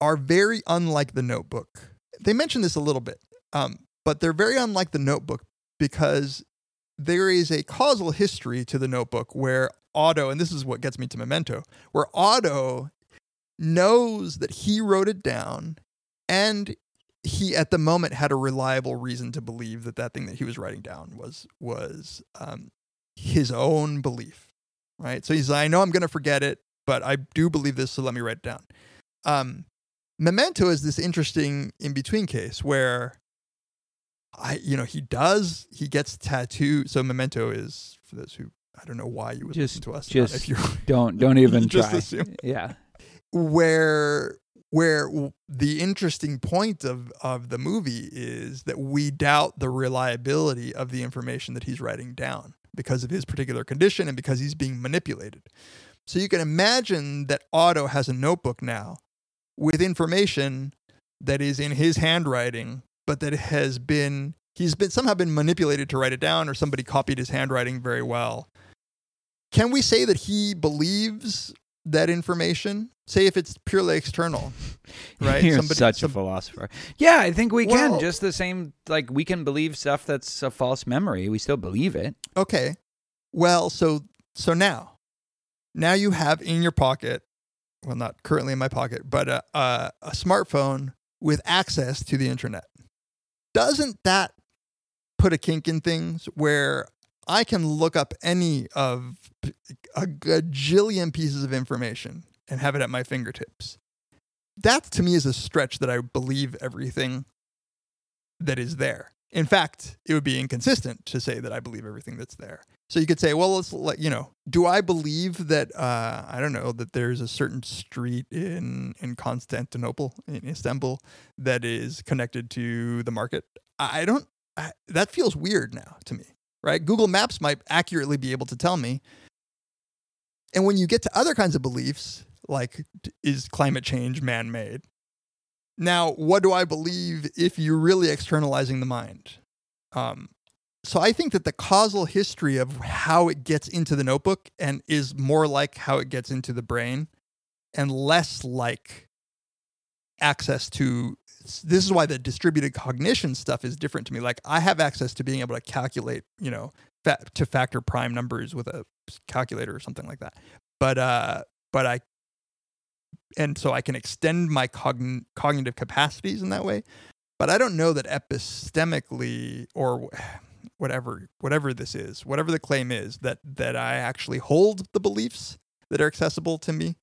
are very unlike the notebook. They mention this a little bit, um, but they're very unlike the notebook because there is a causal history to the notebook where Otto, and this is what gets me to Memento, where Otto knows that he wrote it down and he at the moment had a reliable reason to believe that that thing that he was writing down was was um, his own belief, right? So he's, like, I know I'm going to forget it, but I do believe this, so let me write it down. Um, Memento is this interesting in between case where I, you know, he does, he gets tattooed. So Memento is for those who I don't know why you would Just, listen to us. just if you don't don't even try. assume Yeah. where where the interesting point of of the movie is that we doubt the reliability of the information that he's writing down because of his particular condition and because he's being manipulated. So you can imagine that Otto has a notebook now with information that is in his handwriting, but that has been he's been somehow been manipulated to write it down or somebody copied his handwriting very well. Can we say that he believes that information? Say if it's purely external, right? You're Somebody- such some- a philosopher. Yeah, I think we Well- can. Just the same, like we can believe stuff that's a false memory. We still believe it. Okay. Well, so so now, now you have in your pocket, well, not currently in my pocket, but a, a, a smartphone with access to the internet. Doesn't that put a kink in things where I can look up any of a gajillion pieces of information and have it at my fingertips? That to me is a stretch that I believe everything that is there. In fact, it would be inconsistent to say that I believe everything that's there. So you could say, well, let's let you know. Do I believe that uh, I don't know that there's a certain street in in Constantinople in Istanbul that is connected to the market? I don't. I, that feels weird now to me, right? Google Maps might accurately be able to tell me. And when you get to other kinds of beliefs, like is climate change man-made? Now, what do I believe if you're really externalizing the mind? Um, so I think that the causal history of how it gets into the notebook and is more like how it gets into the brain and less like access to this is why the distributed cognition stuff is different to me like i have access to being able to calculate you know fa- to factor prime numbers with a calculator or something like that but uh but i and so i can extend my cogn- cognitive capacities in that way but i don't know that epistemically or whatever whatever this is, whatever the claim is, that that I actually hold the beliefs that are accessible to me.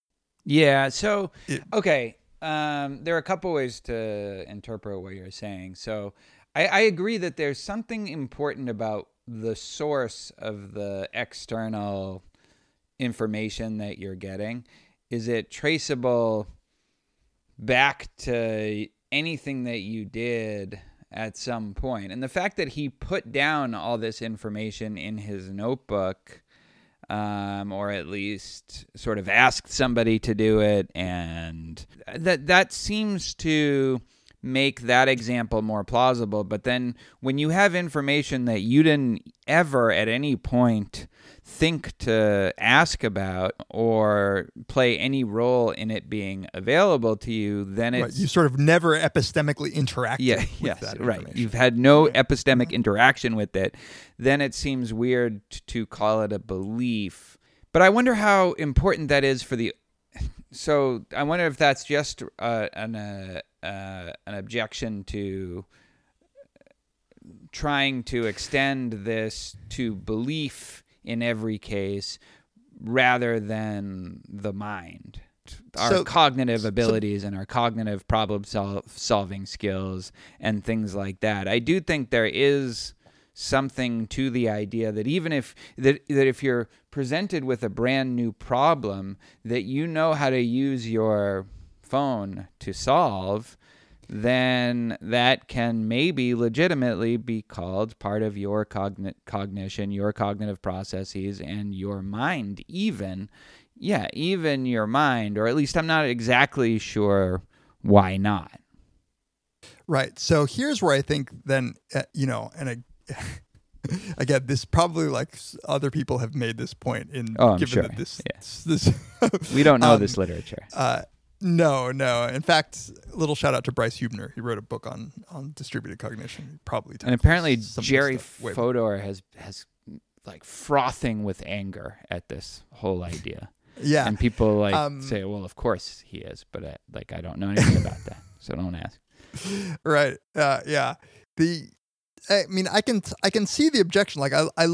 Yeah. So, It- okay. Um, there are a couple ways to interpret what you're saying. So, I, I agree that there's something important about the source of the external information that you're getting. Is it traceable back to anything that you did at some point? And the fact that he put down all this information in his notebook um, or at least sort of asked somebody to do it, and that that seems to make that example more plausible. But then when you have information that you didn't ever at any point think to ask about or play any role in it being available to you, then Right, you sort of never epistemically interact. yeah, with yes, that right. You've had no epistemic interaction with it. Then it seems weird to call it a belief. But I wonder how important that is for the. So I wonder if that's just uh, an uh, uh, an objection to trying to extend this to belief in every case rather than the mind. Our So- cognitive abilities and our cognitive problem sol- solving skills and things like that. I do think there is something to the idea that even if that, that if you're presented with a brand new problem that you know how to use your phone to solve then that can maybe legitimately be called part of your cogni- cognition, your cognitive processes, and your mind, even. Yeah, even your mind, or at least I'm not exactly sure why not. Right. So here's where I think then, uh, you know, and I, again, this probably like other people have made this point in Oh, I'm given sure. that this, Yeah. this We don't know um, this literature. Uh, no, no. In fact, a little shout out to Bryce Huebner. He wrote a book on on distributed cognition. Probably And apparently, some of this Jerry Fodor has has like frothing with anger at this whole idea. Yeah. and people like Um, say, "Well, of course he is," but I, like I don't know anything about that, so don't ask. right uh, yeah the i mean i can i can see the objection like i i,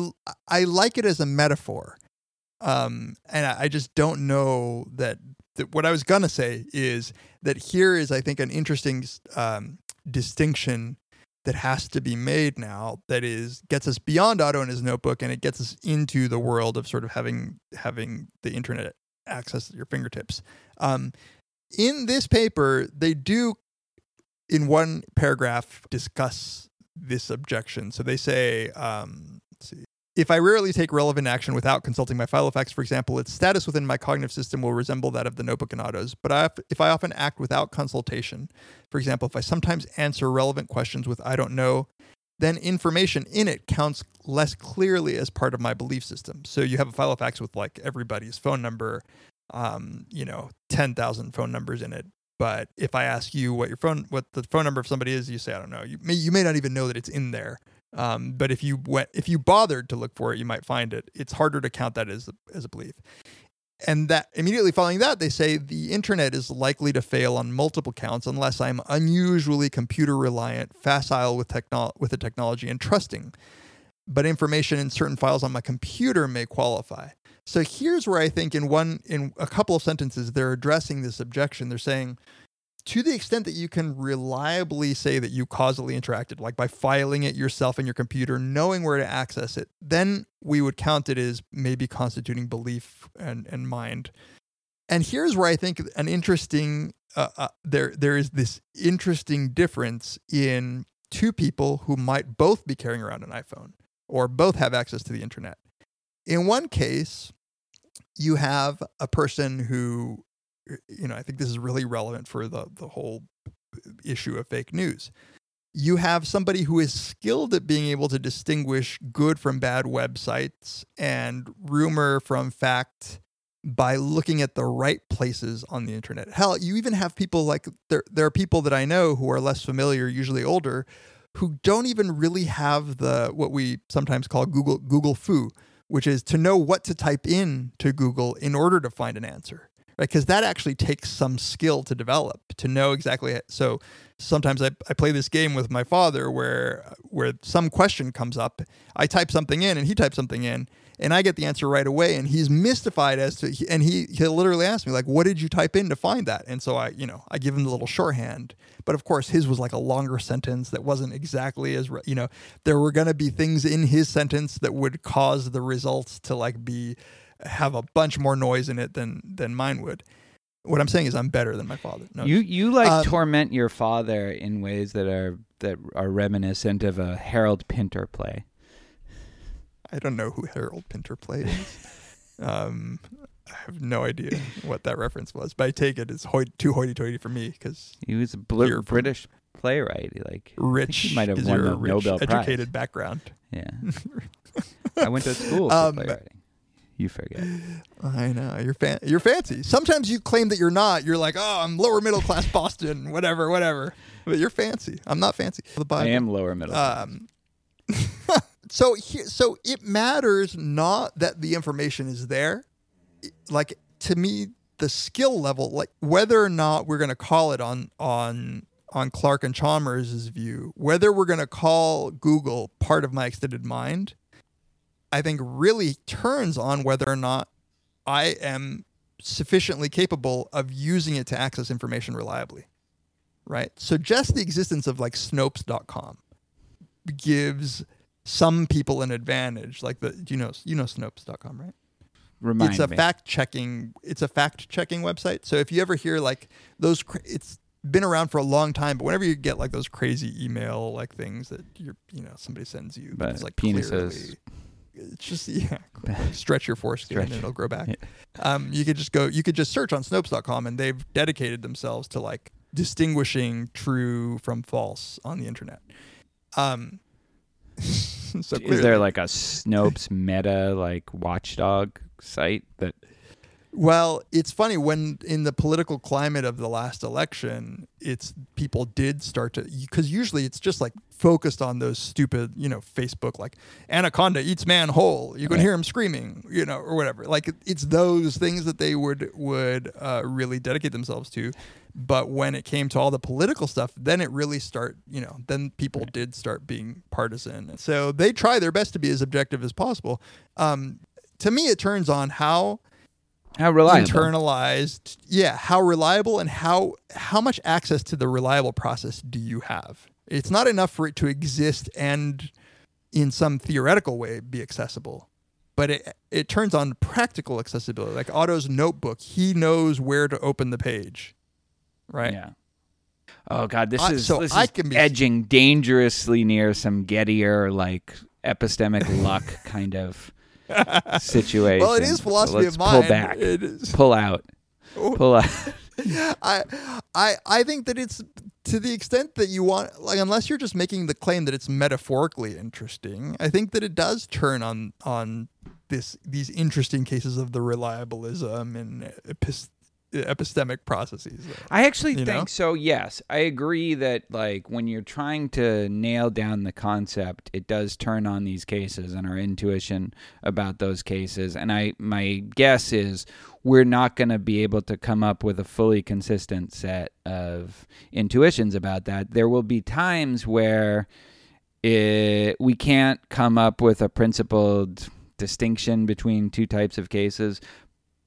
I like it as a metaphor um and i, I just don't know that what i was gonna say is that here is i think an interesting um distinction that has to be made now that is gets us beyond otto and his notebook and it gets us into the world of sort of having having the internet access at your fingertips um in this paper they do in one paragraph discuss this objection. So they say, um, let's see. If I rarely take relevant action without consulting my Filofax, for example, its status within my cognitive system will resemble that of the notebook and Otto's. But I, if I often act without consultation, for example, if I sometimes answer relevant questions with I don't know, then information in it counts less clearly as part of my belief system. So you have a Filofax with like everybody's phone number, um, you know, 10,000 phone numbers in it. But if I ask you what your phone, what the phone number of somebody is, you say, I don't know. You may, you may not even know that it's in there. Um, but if you went, if you bothered to look for it, you might find it. It's harder to count that as a, as a belief. And that immediately following that, they say the internet is likely to fail on multiple counts unless I'm unusually computer reliant, facile with techno- with the technology, and trusting. But information in certain files on my computer may qualify. So here's where I think in one in a couple of sentences they're addressing this objection. They're saying to the extent that you can reliably say that you causally interacted, like by filing it yourself in your computer, knowing where to access it, then we would count it as maybe constituting belief and, and mind. And here's where I think an interesting uh, uh, there there is this interesting difference in two people who might both be carrying around an iPhone or both have access to the internet. In one case, you have a person who you know, I think this is really relevant for the the whole issue of fake news. You have somebody who is skilled at being able to distinguish good from bad websites and rumor from fact by looking at the right places on the internet. Hell, you even have people like there there are people that I know who are less familiar, usually older, who don't even really have the what we sometimes call Google Google fu, which is to know what to type in to Google in order to find an answer Because that actually takes some skill to develop to know exactly. So sometimes I, I play this game with my father where where some question comes up, I type something in and he types something in, and I get the answer right away, and he's mystified as to and he he'll literally ask me like, "What did you type in to find that?" And so I you know I give him the little shorthand, but of course his was like a longer sentence that wasn't exactly as you know there were gonna be things in his sentence that would cause the results to like be have a bunch more noise in it than than mine would. What I'm saying is I'm better than my father. No, You you like Um, torment your father in ways that are that are reminiscent of a Harold Pinter play. I don't know who Harold Pinter played. um, I have no idea what that reference was, but I take it as too hoity-toity for me because He was a bl- British playwright. Like rich he might have won the rich, Nobel Prize. educated background. Yeah, I went to school for Um, playwriting. You forget. I know you're fan- you're fancy. Sometimes you claim that you're not. You're like, oh, I'm lower middle class Boston, whatever, whatever. But you're fancy. I'm not fancy. The I am lower middle. class. Um, so here, so it matters not that the information is there. Like to me, the skill level, like whether or not we're going to call it on on on Clark and Chalmers' view, whether we're going to call Google part of my extended mind, I think really turns on whether or not I am sufficiently capable of using it to access information reliably. Right? So just the existence of like Snopes.com gives some people an advantage. Like the you know you know Snopes.com, right? Remind it's a me. fact checking it's a fact checking website. So if you ever hear like those it's been around for a long time, but whenever you get like those crazy email like things that you're you know somebody sends you, But it's like penises. clearly- it's just yeah, stretch your foreskin Stretch. and it'll grow back. Yeah. Um, you could just go, you could just search on Snopes.com, and they've dedicated themselves to like distinguishing true from false on the internet. Um, so Is clearly- there like a Snopes meta like watchdog site that Well, it's funny when in the political climate of the last election, it's people did start to because usually it's just like focused on those stupid, you know, Facebook like anaconda eats man whole. You can Right. hear him screaming, you know, or whatever. Like it's those things that they would would uh, really dedicate themselves to. But when it came to all the political stuff, then it really start, you know, then people did start being partisan. So they try their best to be as objective as possible. Um, to me, it turns on how how reliable. Internalized. Yeah how reliable and how how much access to the reliable process do you have? It's not enough for it to exist and in some theoretical way be accessible but it it turns on practical accessibility like otto's notebook. He knows where to open the page right? Yeah. Oh god, this I- is so this I is can be- edging dangerously near some Gettier like epistemic luck kind of situation. well it is So philosophy let's of mind Pull back. it is Pull out. Pull out. I, I, I think that it's to the extent that you want, like, unless you're just making the claim that it's metaphorically interesting. I think that it does turn on on this these interesting cases of the reliabilism and epist- epistemic processes. I actually think know? so. Yes, I agree that like when you're trying to nail down the concept, it does turn on these cases and our intuition about those cases. And I my guess is we're not going to be able to come up with a fully consistent set of intuitions about that. There will be times where it, we can't come up with a principled distinction between two types of cases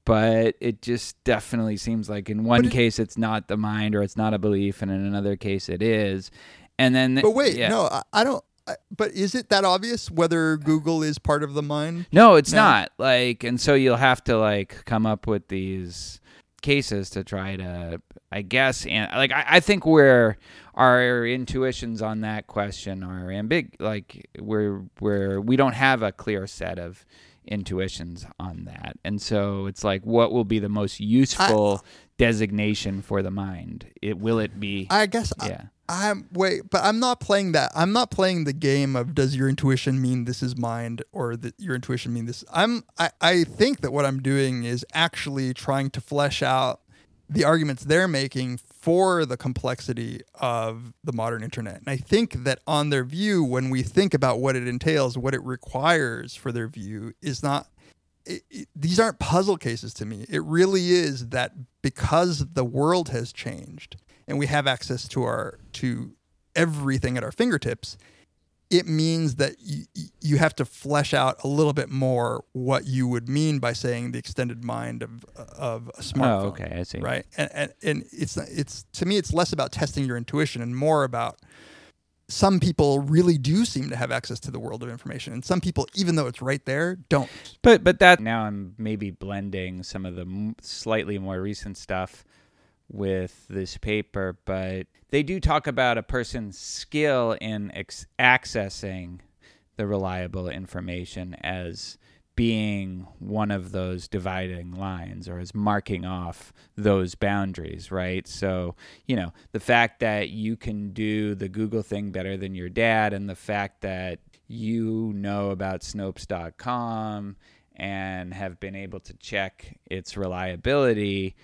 but it just definitely seems like in one it- case it's not the mind or it's not a belief and in another case it is and then But wait, yeah. no, I, I don't. I, but is it that obvious whether Google is part of the mind? No, it's No. not. Like, and so you'll have to like come up with these cases to try to, I guess, and like I, I think we're our intuitions on that question are ambig. Like we're we're we don't have a clear set of intuitions on that, and so it's like, what will be the most useful designation for the mind? It will it be? I guess I- yeah. I'm wait, but I'm not playing that. I'm not playing the game of does your intuition mean this is mind or that your intuition mean this. I'm I, I think that what I'm doing is actually trying to flesh out the arguments they're making for the complexity of the modern internet. And I think that on their view, when we think about what it entails, what it requires for their view is not it, it, these aren't puzzle cases to me. It really is that because the world has changed and we have access to our to everything at our fingertips, it means that you, you have to flesh out a little bit more what you would mean by saying the extended mind of of a oh, smartphone. Oh, okay, I see. Right, and and, and it's it's to me it's less about testing your intuition and more about some people really do seem to have access to the world of information, and some people, even though it's right there, don't. But but that now I'm maybe blending some of the m- slightly more recent stuff with this paper, but they do talk about a person's skill in ex- accessing the reliable information as being one of those dividing lines or as marking off those boundaries, right? So, you know, the fact that you can do the Google thing better than your dad and the fact that you know about Snopes.com and have been able to check its reliability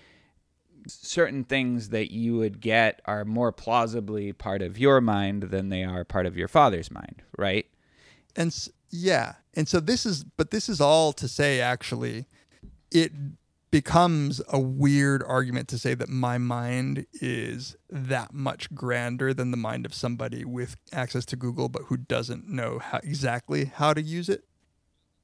certain things that you would get are more plausibly part of your mind than they are part of your father's mind, right? And yeah, and so this is, but this is all to say actually, it becomes a weird argument to say that my mind is that much grander than the mind of somebody with access to Google but who doesn't know how, exactly how to use it.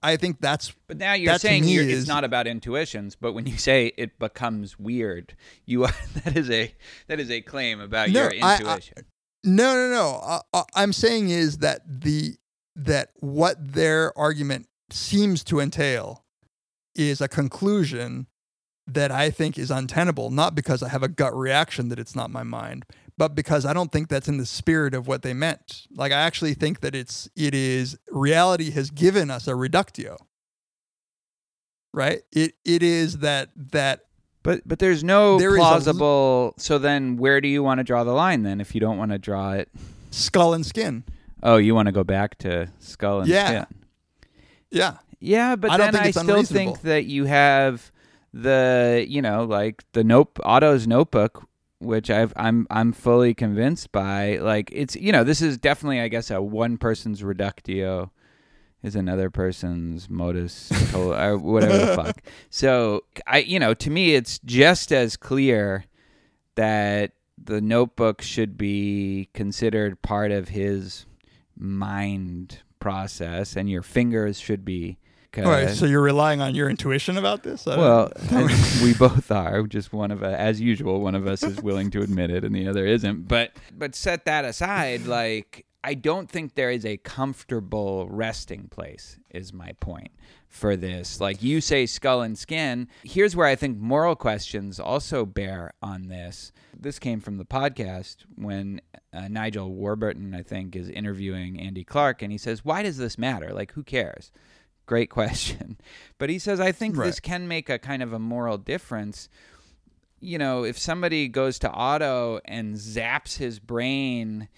I think that's But now you're saying you're, is- it's not about intuitions, but when you say it becomes weird, you are, that is a that is a claim about No, your I- I- intuition. No, no, no. Uh, I'm saying is that the that what their argument seems to entail is a conclusion that I think is untenable, not because I have a gut reaction that it's not my mind, but because I don't think that's in the spirit of what they meant. Like I actually think that it's it is reality has given us a reductio. Right? It it is that that but but there's no there is a l- plausible. so then, where do you want to draw the line then? If you don't want to draw it, skull and skin. oh, you want to go back to skull and Yeah. skin. Yeah. Yeah, but I then I still think that you have the you know like the note Otto's notebook, which I've I'm I'm fully convinced by. Like it's you know this is definitely I guess a one person's reductio is another person's modus or whatever the fuck. So I you know to me it's just as clear that the notebook should be considered part of his mind process and your fingers should be All right, so you're relying on your intuition about this? I well, we both are. Just one of us, as usual, one of us is willing to admit it, and the other isn't. But but set that aside. Like I don't think there is a comfortable resting place. Is my point for this. Like you say, skull and skin. Here's where I think moral questions also bear on this. This came from the podcast when uh, Nigel Warburton, I think, is interviewing Andy Clark, and he says, "Why does this matter? Like, who cares?" Great question. But he says, I think Right. this can make a kind of a moral difference. You know, if somebody goes to Otto and zaps his brain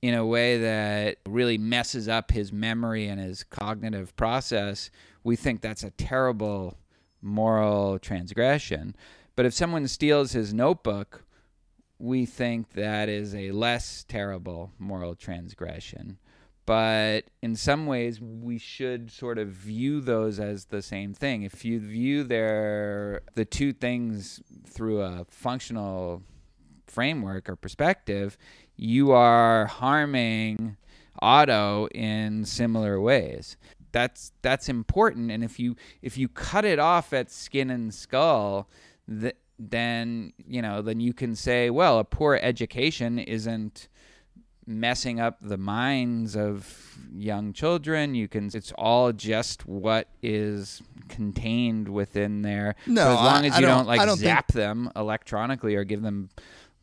in a way that really messes up his memory and his cognitive process, we think that's a terrible moral transgression. But if someone steals his notebook, we think that is a less terrible moral transgression. But in some ways, we should sort of view those as the same thing. If you view their the two things through a functional framework or perspective, you are harming Otto in similar ways. That's that's important. And if you if you cut it off at skin and skull, th- then you know then you can say, well, a poor education isn't messing up the minds of young children. You can it's all just what is contained within there. No, But as long I- as you don't- don't, like don't think- zap them electronically or give them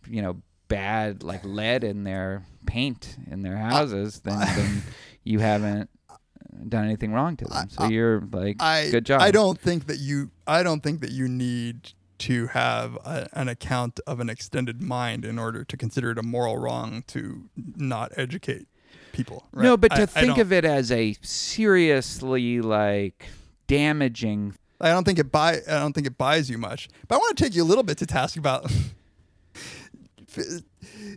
you know bad like lead in their paint in their houses, then, then you haven't done anything wrong to them. So you're like I good job. I don't think that you I don't think that you need to have a, an account of an extended mind in order to consider it a moral wrong to not educate people. Right? No, but to I- I think don't- of it as a seriously like damaging I don't think it buy I don't think it buys you much. But I want to take you a little bit to task about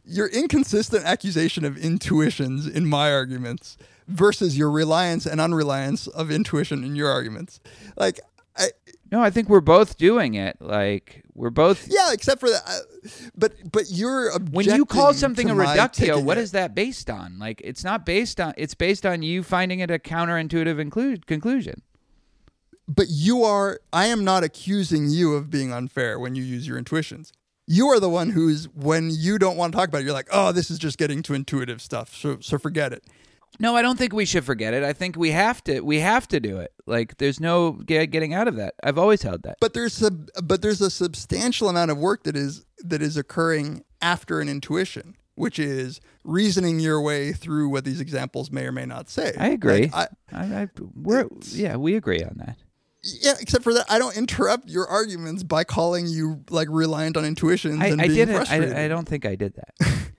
your inconsistent accusation of intuitions in my arguments versus your reliance and unreliance of intuition in your arguments. Like I, No, I think we're both doing it. Like we're both. yeah, except for that. uh, But but you're When you call something a reductio, what it. is that based on? Like it's not based on. It's based on you finding it a counterintuitive inclu- conclusion. But you are. I am not accusing you of being unfair when you use your intuitions. You are the one who's when you don't want to talk about it, you're like, oh, this is just getting to intuitive stuff. So so forget it. No, I don't think we should forget it. I think we have to. We have to do it. Like there's no ge- getting out of that. I've always held that. But there's a but there's a substantial amount of work that is that is occurring after an intuition, which is reasoning your way through what these examples may or may not say. I agree. Like, I, I, I, we're yeah, we agree on that. yeah, except for that, I don't interrupt your arguments by calling you like reliant on intuitions I, and I being didn't. frustrated. I, I don't think I did that.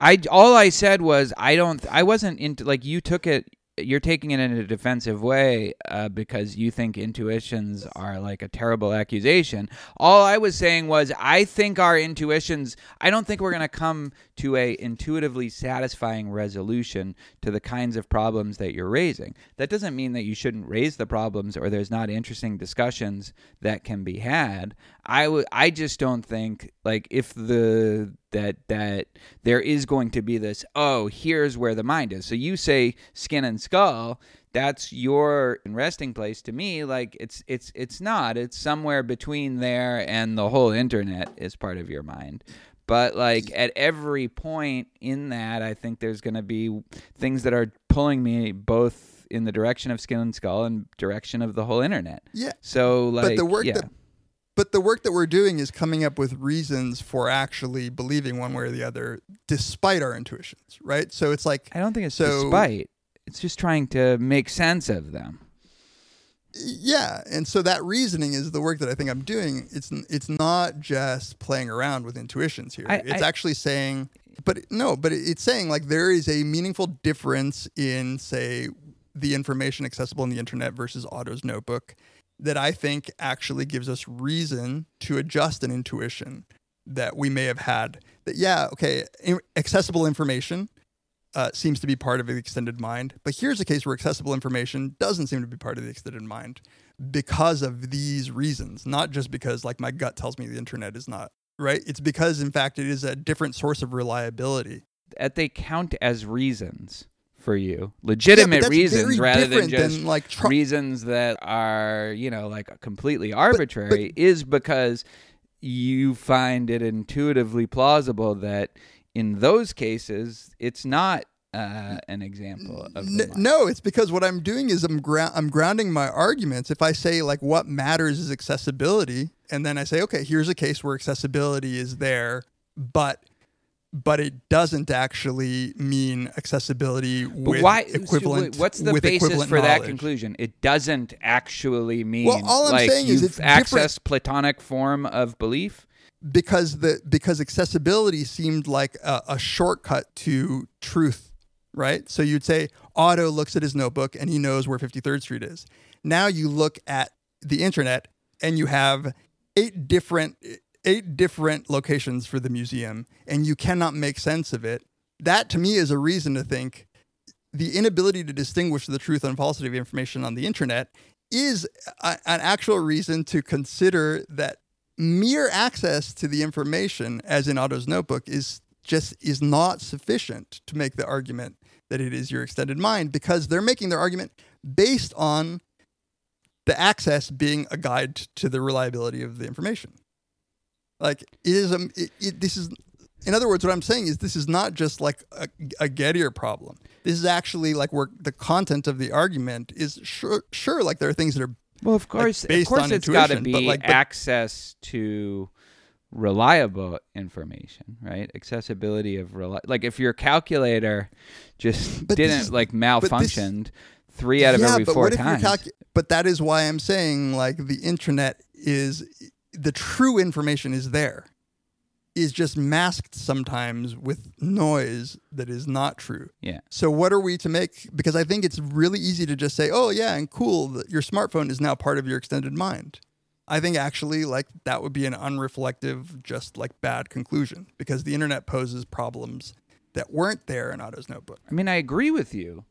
I all I said was I don't. I wasn't into like you took it. You're taking it in a defensive way uh, because you think intuitions are like a terrible accusation. All I was saying was I think our intuitions. I don't think we're going to come to a intuitively satisfying resolution to the kinds of problems that you're raising. That doesn't mean that you shouldn't raise the problems or there's not interesting discussions that can be had. I would. I just don't think like if the that that there is going to be this oh here's where the mind is. So you say skin and skull that's your resting place. To me like it's it's it's not. It's somewhere between there and the whole internet is part of your mind. But like at every point in that i think there's going to be things that are pulling me both in the direction of skin and skull and direction of the whole internet. Yeah. so like but the work yeah. that but the work that we're doing is coming up with reasons for actually believing one way or the other despite our intuitions right? So it's like i don't think it's so despite. It's just trying to make sense of them. Yeah and so that reasoning is the work that i think i'm doing. It's it's not just playing around with intuitions here. I- it's I- actually saying but no but it's saying like there is a meaningful difference in say the information accessible in the internet versus otto's notebook that i think actually gives us reason to adjust an intuition that we may have had that yeah okay accessible information uh, seems to be part of the extended mind. But here's a case where accessible information doesn't seem to be part of the extended mind because of these reasons, not just because like my gut tells me the internet is not right. It's because in fact it is a different source of reliability. that they count as reasons for you legitimate that's reasons rather than different than, just like, reasons that are you know like completely arbitrary is because you find it intuitively plausible that in those cases it's not uh, an example of N- no, it's because what I'm doing is I'm I'm grounding my arguments. If I say like what matters is accessibility, and then I say okay, here's a case where accessibility is there, but but it doesn't actually mean accessibility with why? equivalent. What's the basis for that conclusion? It doesn't actually mean Well, all I'm like saying is it's accessed platonic form of belief. because the because accessibility seemed like a, a shortcut to truth, right? So you'd say Otto looks at his notebook and he knows where 53rd Street is. Now you look at the internet and you have eight different eight different locations for the museum and you cannot make sense of it. That to me is a reason to think the inability to distinguish the truth and falsity of information on the internet is a, an actual reason to consider that mere access to the information as in Otto's notebook is just is not sufficient to make the argument that it is your extended mind because they're making their argument based on the access being a guide to the reliability of the information like it is a it, it, this is in other words what i'm saying is this is not just like a, a gettier problem this is actually like where the content of the argument is sure sure like there are things that are Well, of course, of based course, on it's got to intuition, but be like- but- access to reliable information, right? Accessibility of reli- like if your calculator just didn't is- like but this- malfunctioned three out of yeah, every four times. Calcu- but that is why I'm saying like the internet is the true information is there, is just masked sometimes with noise that is not true. yeah. So what are we to make? Because I think it's really easy to just say, "Oh yeah, and cool, your smartphone is now part of your extended mind." I think actually like that would be an unreflective, just like bad conclusion because the internet poses problems that weren't there in Otto's notebook. I mean, I agree with you,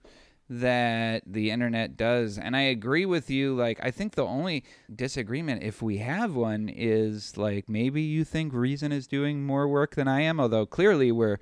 that the internet does. And I agree with you. Like, I think the only disagreement, if we have one, is like maybe you think Reason is doing more work than I am, although clearly we're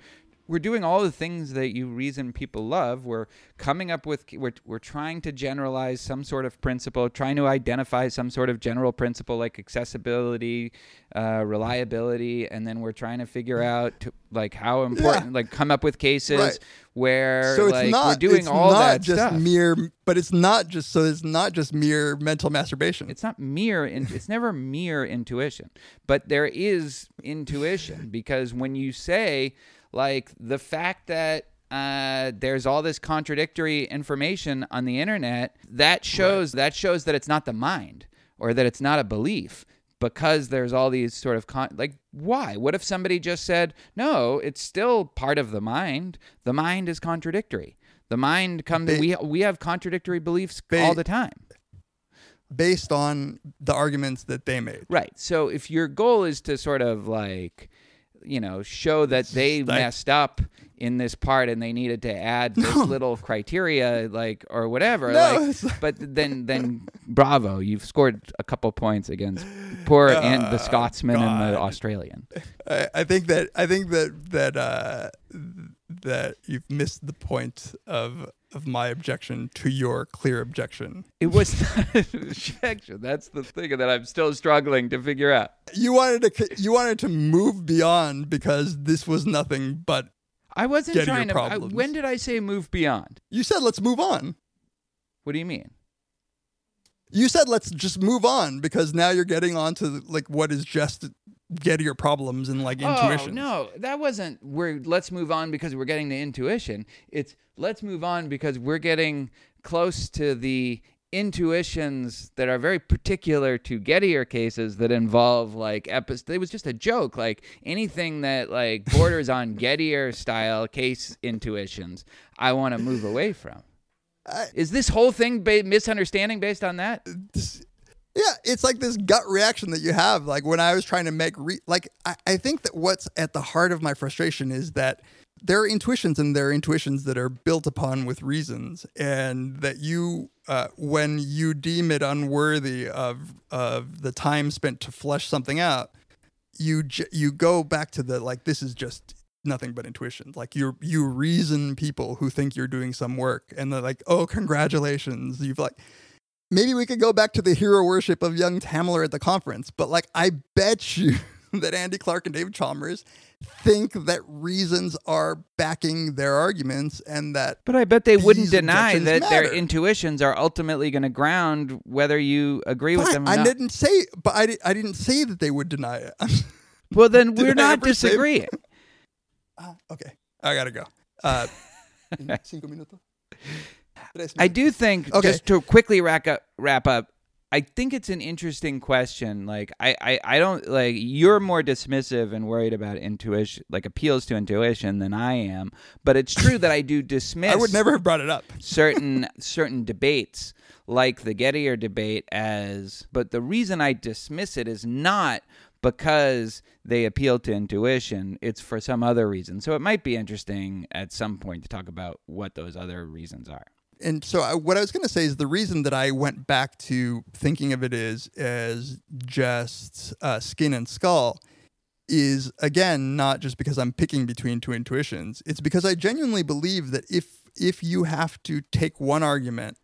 we're doing all the things that you reason people love. We're coming up with we're we're trying to generalize some sort of principle, trying to identify some sort of general principle like accessibility, uh, reliability, and then we're trying to figure out to, like how important like come up with cases Right. where so it's like not we're doing it's all not that just stuff. mere but it's not just so it's not just mere mental masturbation It's not mere. In, it's never mere intuition, but there is intuition because when you say like the fact that uh, there's all this contradictory information on the internet, that shows that shows that it's not the mind or that it's not a belief because there's all these sort of con- like why? What if somebody just said no it's still part of the mind. The mind is contradictory. The mind comes Ba- we we have contradictory beliefs Ba- all the time. based on the arguments that they made. Right. So if your goal is to sort of like, you know, show that they like- messed up in this part and they needed to add this little criteria, like or whatever, No, like, like- but then then bravo, you've scored a couple points against poor and the Scotsman and the Australian. I, I think that I think that that uh, that you've missed the point of of my objection to your clear objection. It was not an objection. That's the thing that I'm still struggling to figure out. You wanted to you wanted to move beyond because this was nothing but I wasn't trying to. I, when did I say move beyond? you said let's move on. What do you mean? You said let's just move on because now you're getting on to like what is just Gettier problems and like intuition. Oh no, that wasn't. We're let's move on because we're getting the intuition. It's let's move on because we're getting close to the intuitions that are very particular to Gettier cases that involve like episodes. It was just a joke. Like anything that like borders on Gettier style case intuitions, I want to move away from. Is this whole thing ba- misunderstanding based on that? Yeah, it's like this gut reaction that you have. Like when I was trying to make, re- like, I, I think that what's at the heart of my frustration is that there are intuitions and there are intuitions that are built upon with reasons, and that you, uh, when you deem it unworthy of of the time spent to flesh something out, you j- you go back to the like this is just nothing but intuition. Like you you reason people who think you're doing some work, and they're like, oh, congratulations, you've like maybe we could go back to the hero worship of young Tamler at the conference, but like I bet you that Andy Clark and David Chalmers think that reasons are backing their arguments and that But I bet they wouldn't deny that their intuitions are ultimately going to ground whether you agree with them or I not. didn't say but I, di- I didn't say that they would deny it. Well, then we're not disagreeing. Ah, okay. I got to go. Uh cinco minutos. I do think Okay. just to quickly wrap up, wrap up. I think it's an interesting question. Like I, I, I don't like you're more dismissive and worried about intuition, like appeals to intuition, than I am. But it's true that I do dismiss. I would never have brought it up. certain certain debates like the Gettier debate as but the reason I dismiss it is not because they appeal to intuition it's for some other reason so it might be interesting at some point to talk about what those other reasons are and so I, what I was going to say is the reason that I went back to thinking of it is as just uh, skin and skull is again not just because I'm picking between two intuitions. It's because I genuinely believe that if if you have to take one argument,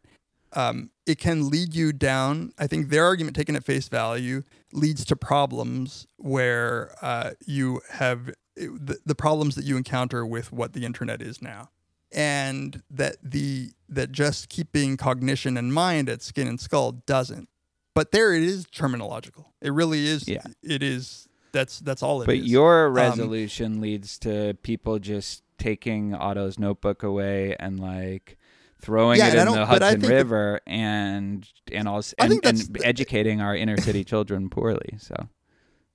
um, it can lead you down. I think their argument taken at face value leads to problems where uh, you have the, the problems that you encounter with what the internet is now and that the that just keeping cognition and mind at skin and skull doesn't. But there it is terminological. It really is. Yeah. It is. That's that's all it is. but your Um, resolution leads to people just taking Otto's notebook away and like throwing Yeah, it in the Hudson think that- River and and also and, and the- educating our inner city children poorly so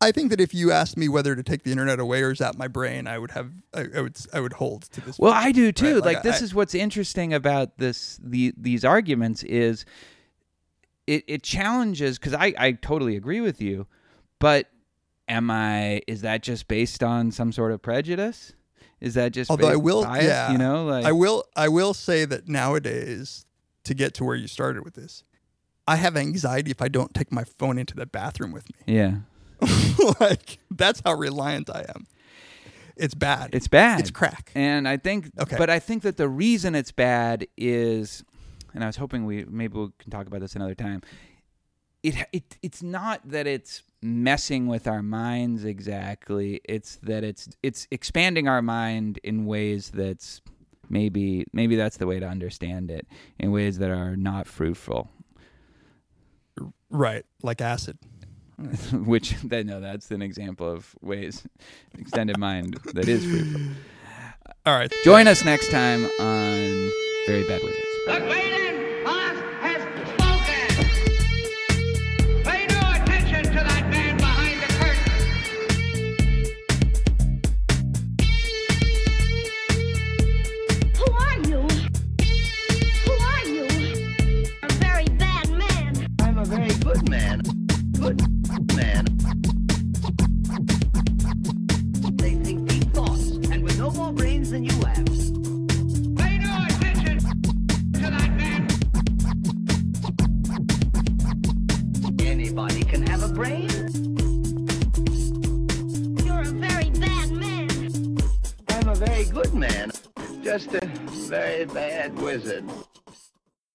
I think that if you asked me whether to take the internet away or zap my brain, I would have. I, I would. I would hold to this. Well, view, I do too. right? Like, this I- is what's interesting about this the these arguments is it it challenges because I I totally agree with you, but am I is that just based on some sort of prejudice? Is that just Although I will, bias, yeah, you know, like I will, I will say that nowadays, to get to where you started with this, I have anxiety if I don't take my phone into the bathroom with me. yeah, like that's how reliant I am. It's bad. it's bad. It's crack. And I think, Okay. but I think that the reason it's bad is, and I was hoping we maybe we can talk about this another time. It it it's not that it's messing with our minds exactly. It's that it's it's expanding our mind in ways that's maybe maybe that's the way to understand it in ways that are not fruitful. Right, like acid. Which that no, that's an example of ways extended mind that is fruitful. All right. Join us next time on Very Bad Wizards. Than you have. Pay no attention to that man. Anybody can have a brain. You're a very bad man. I'm a very good man. Just a very bad wizard.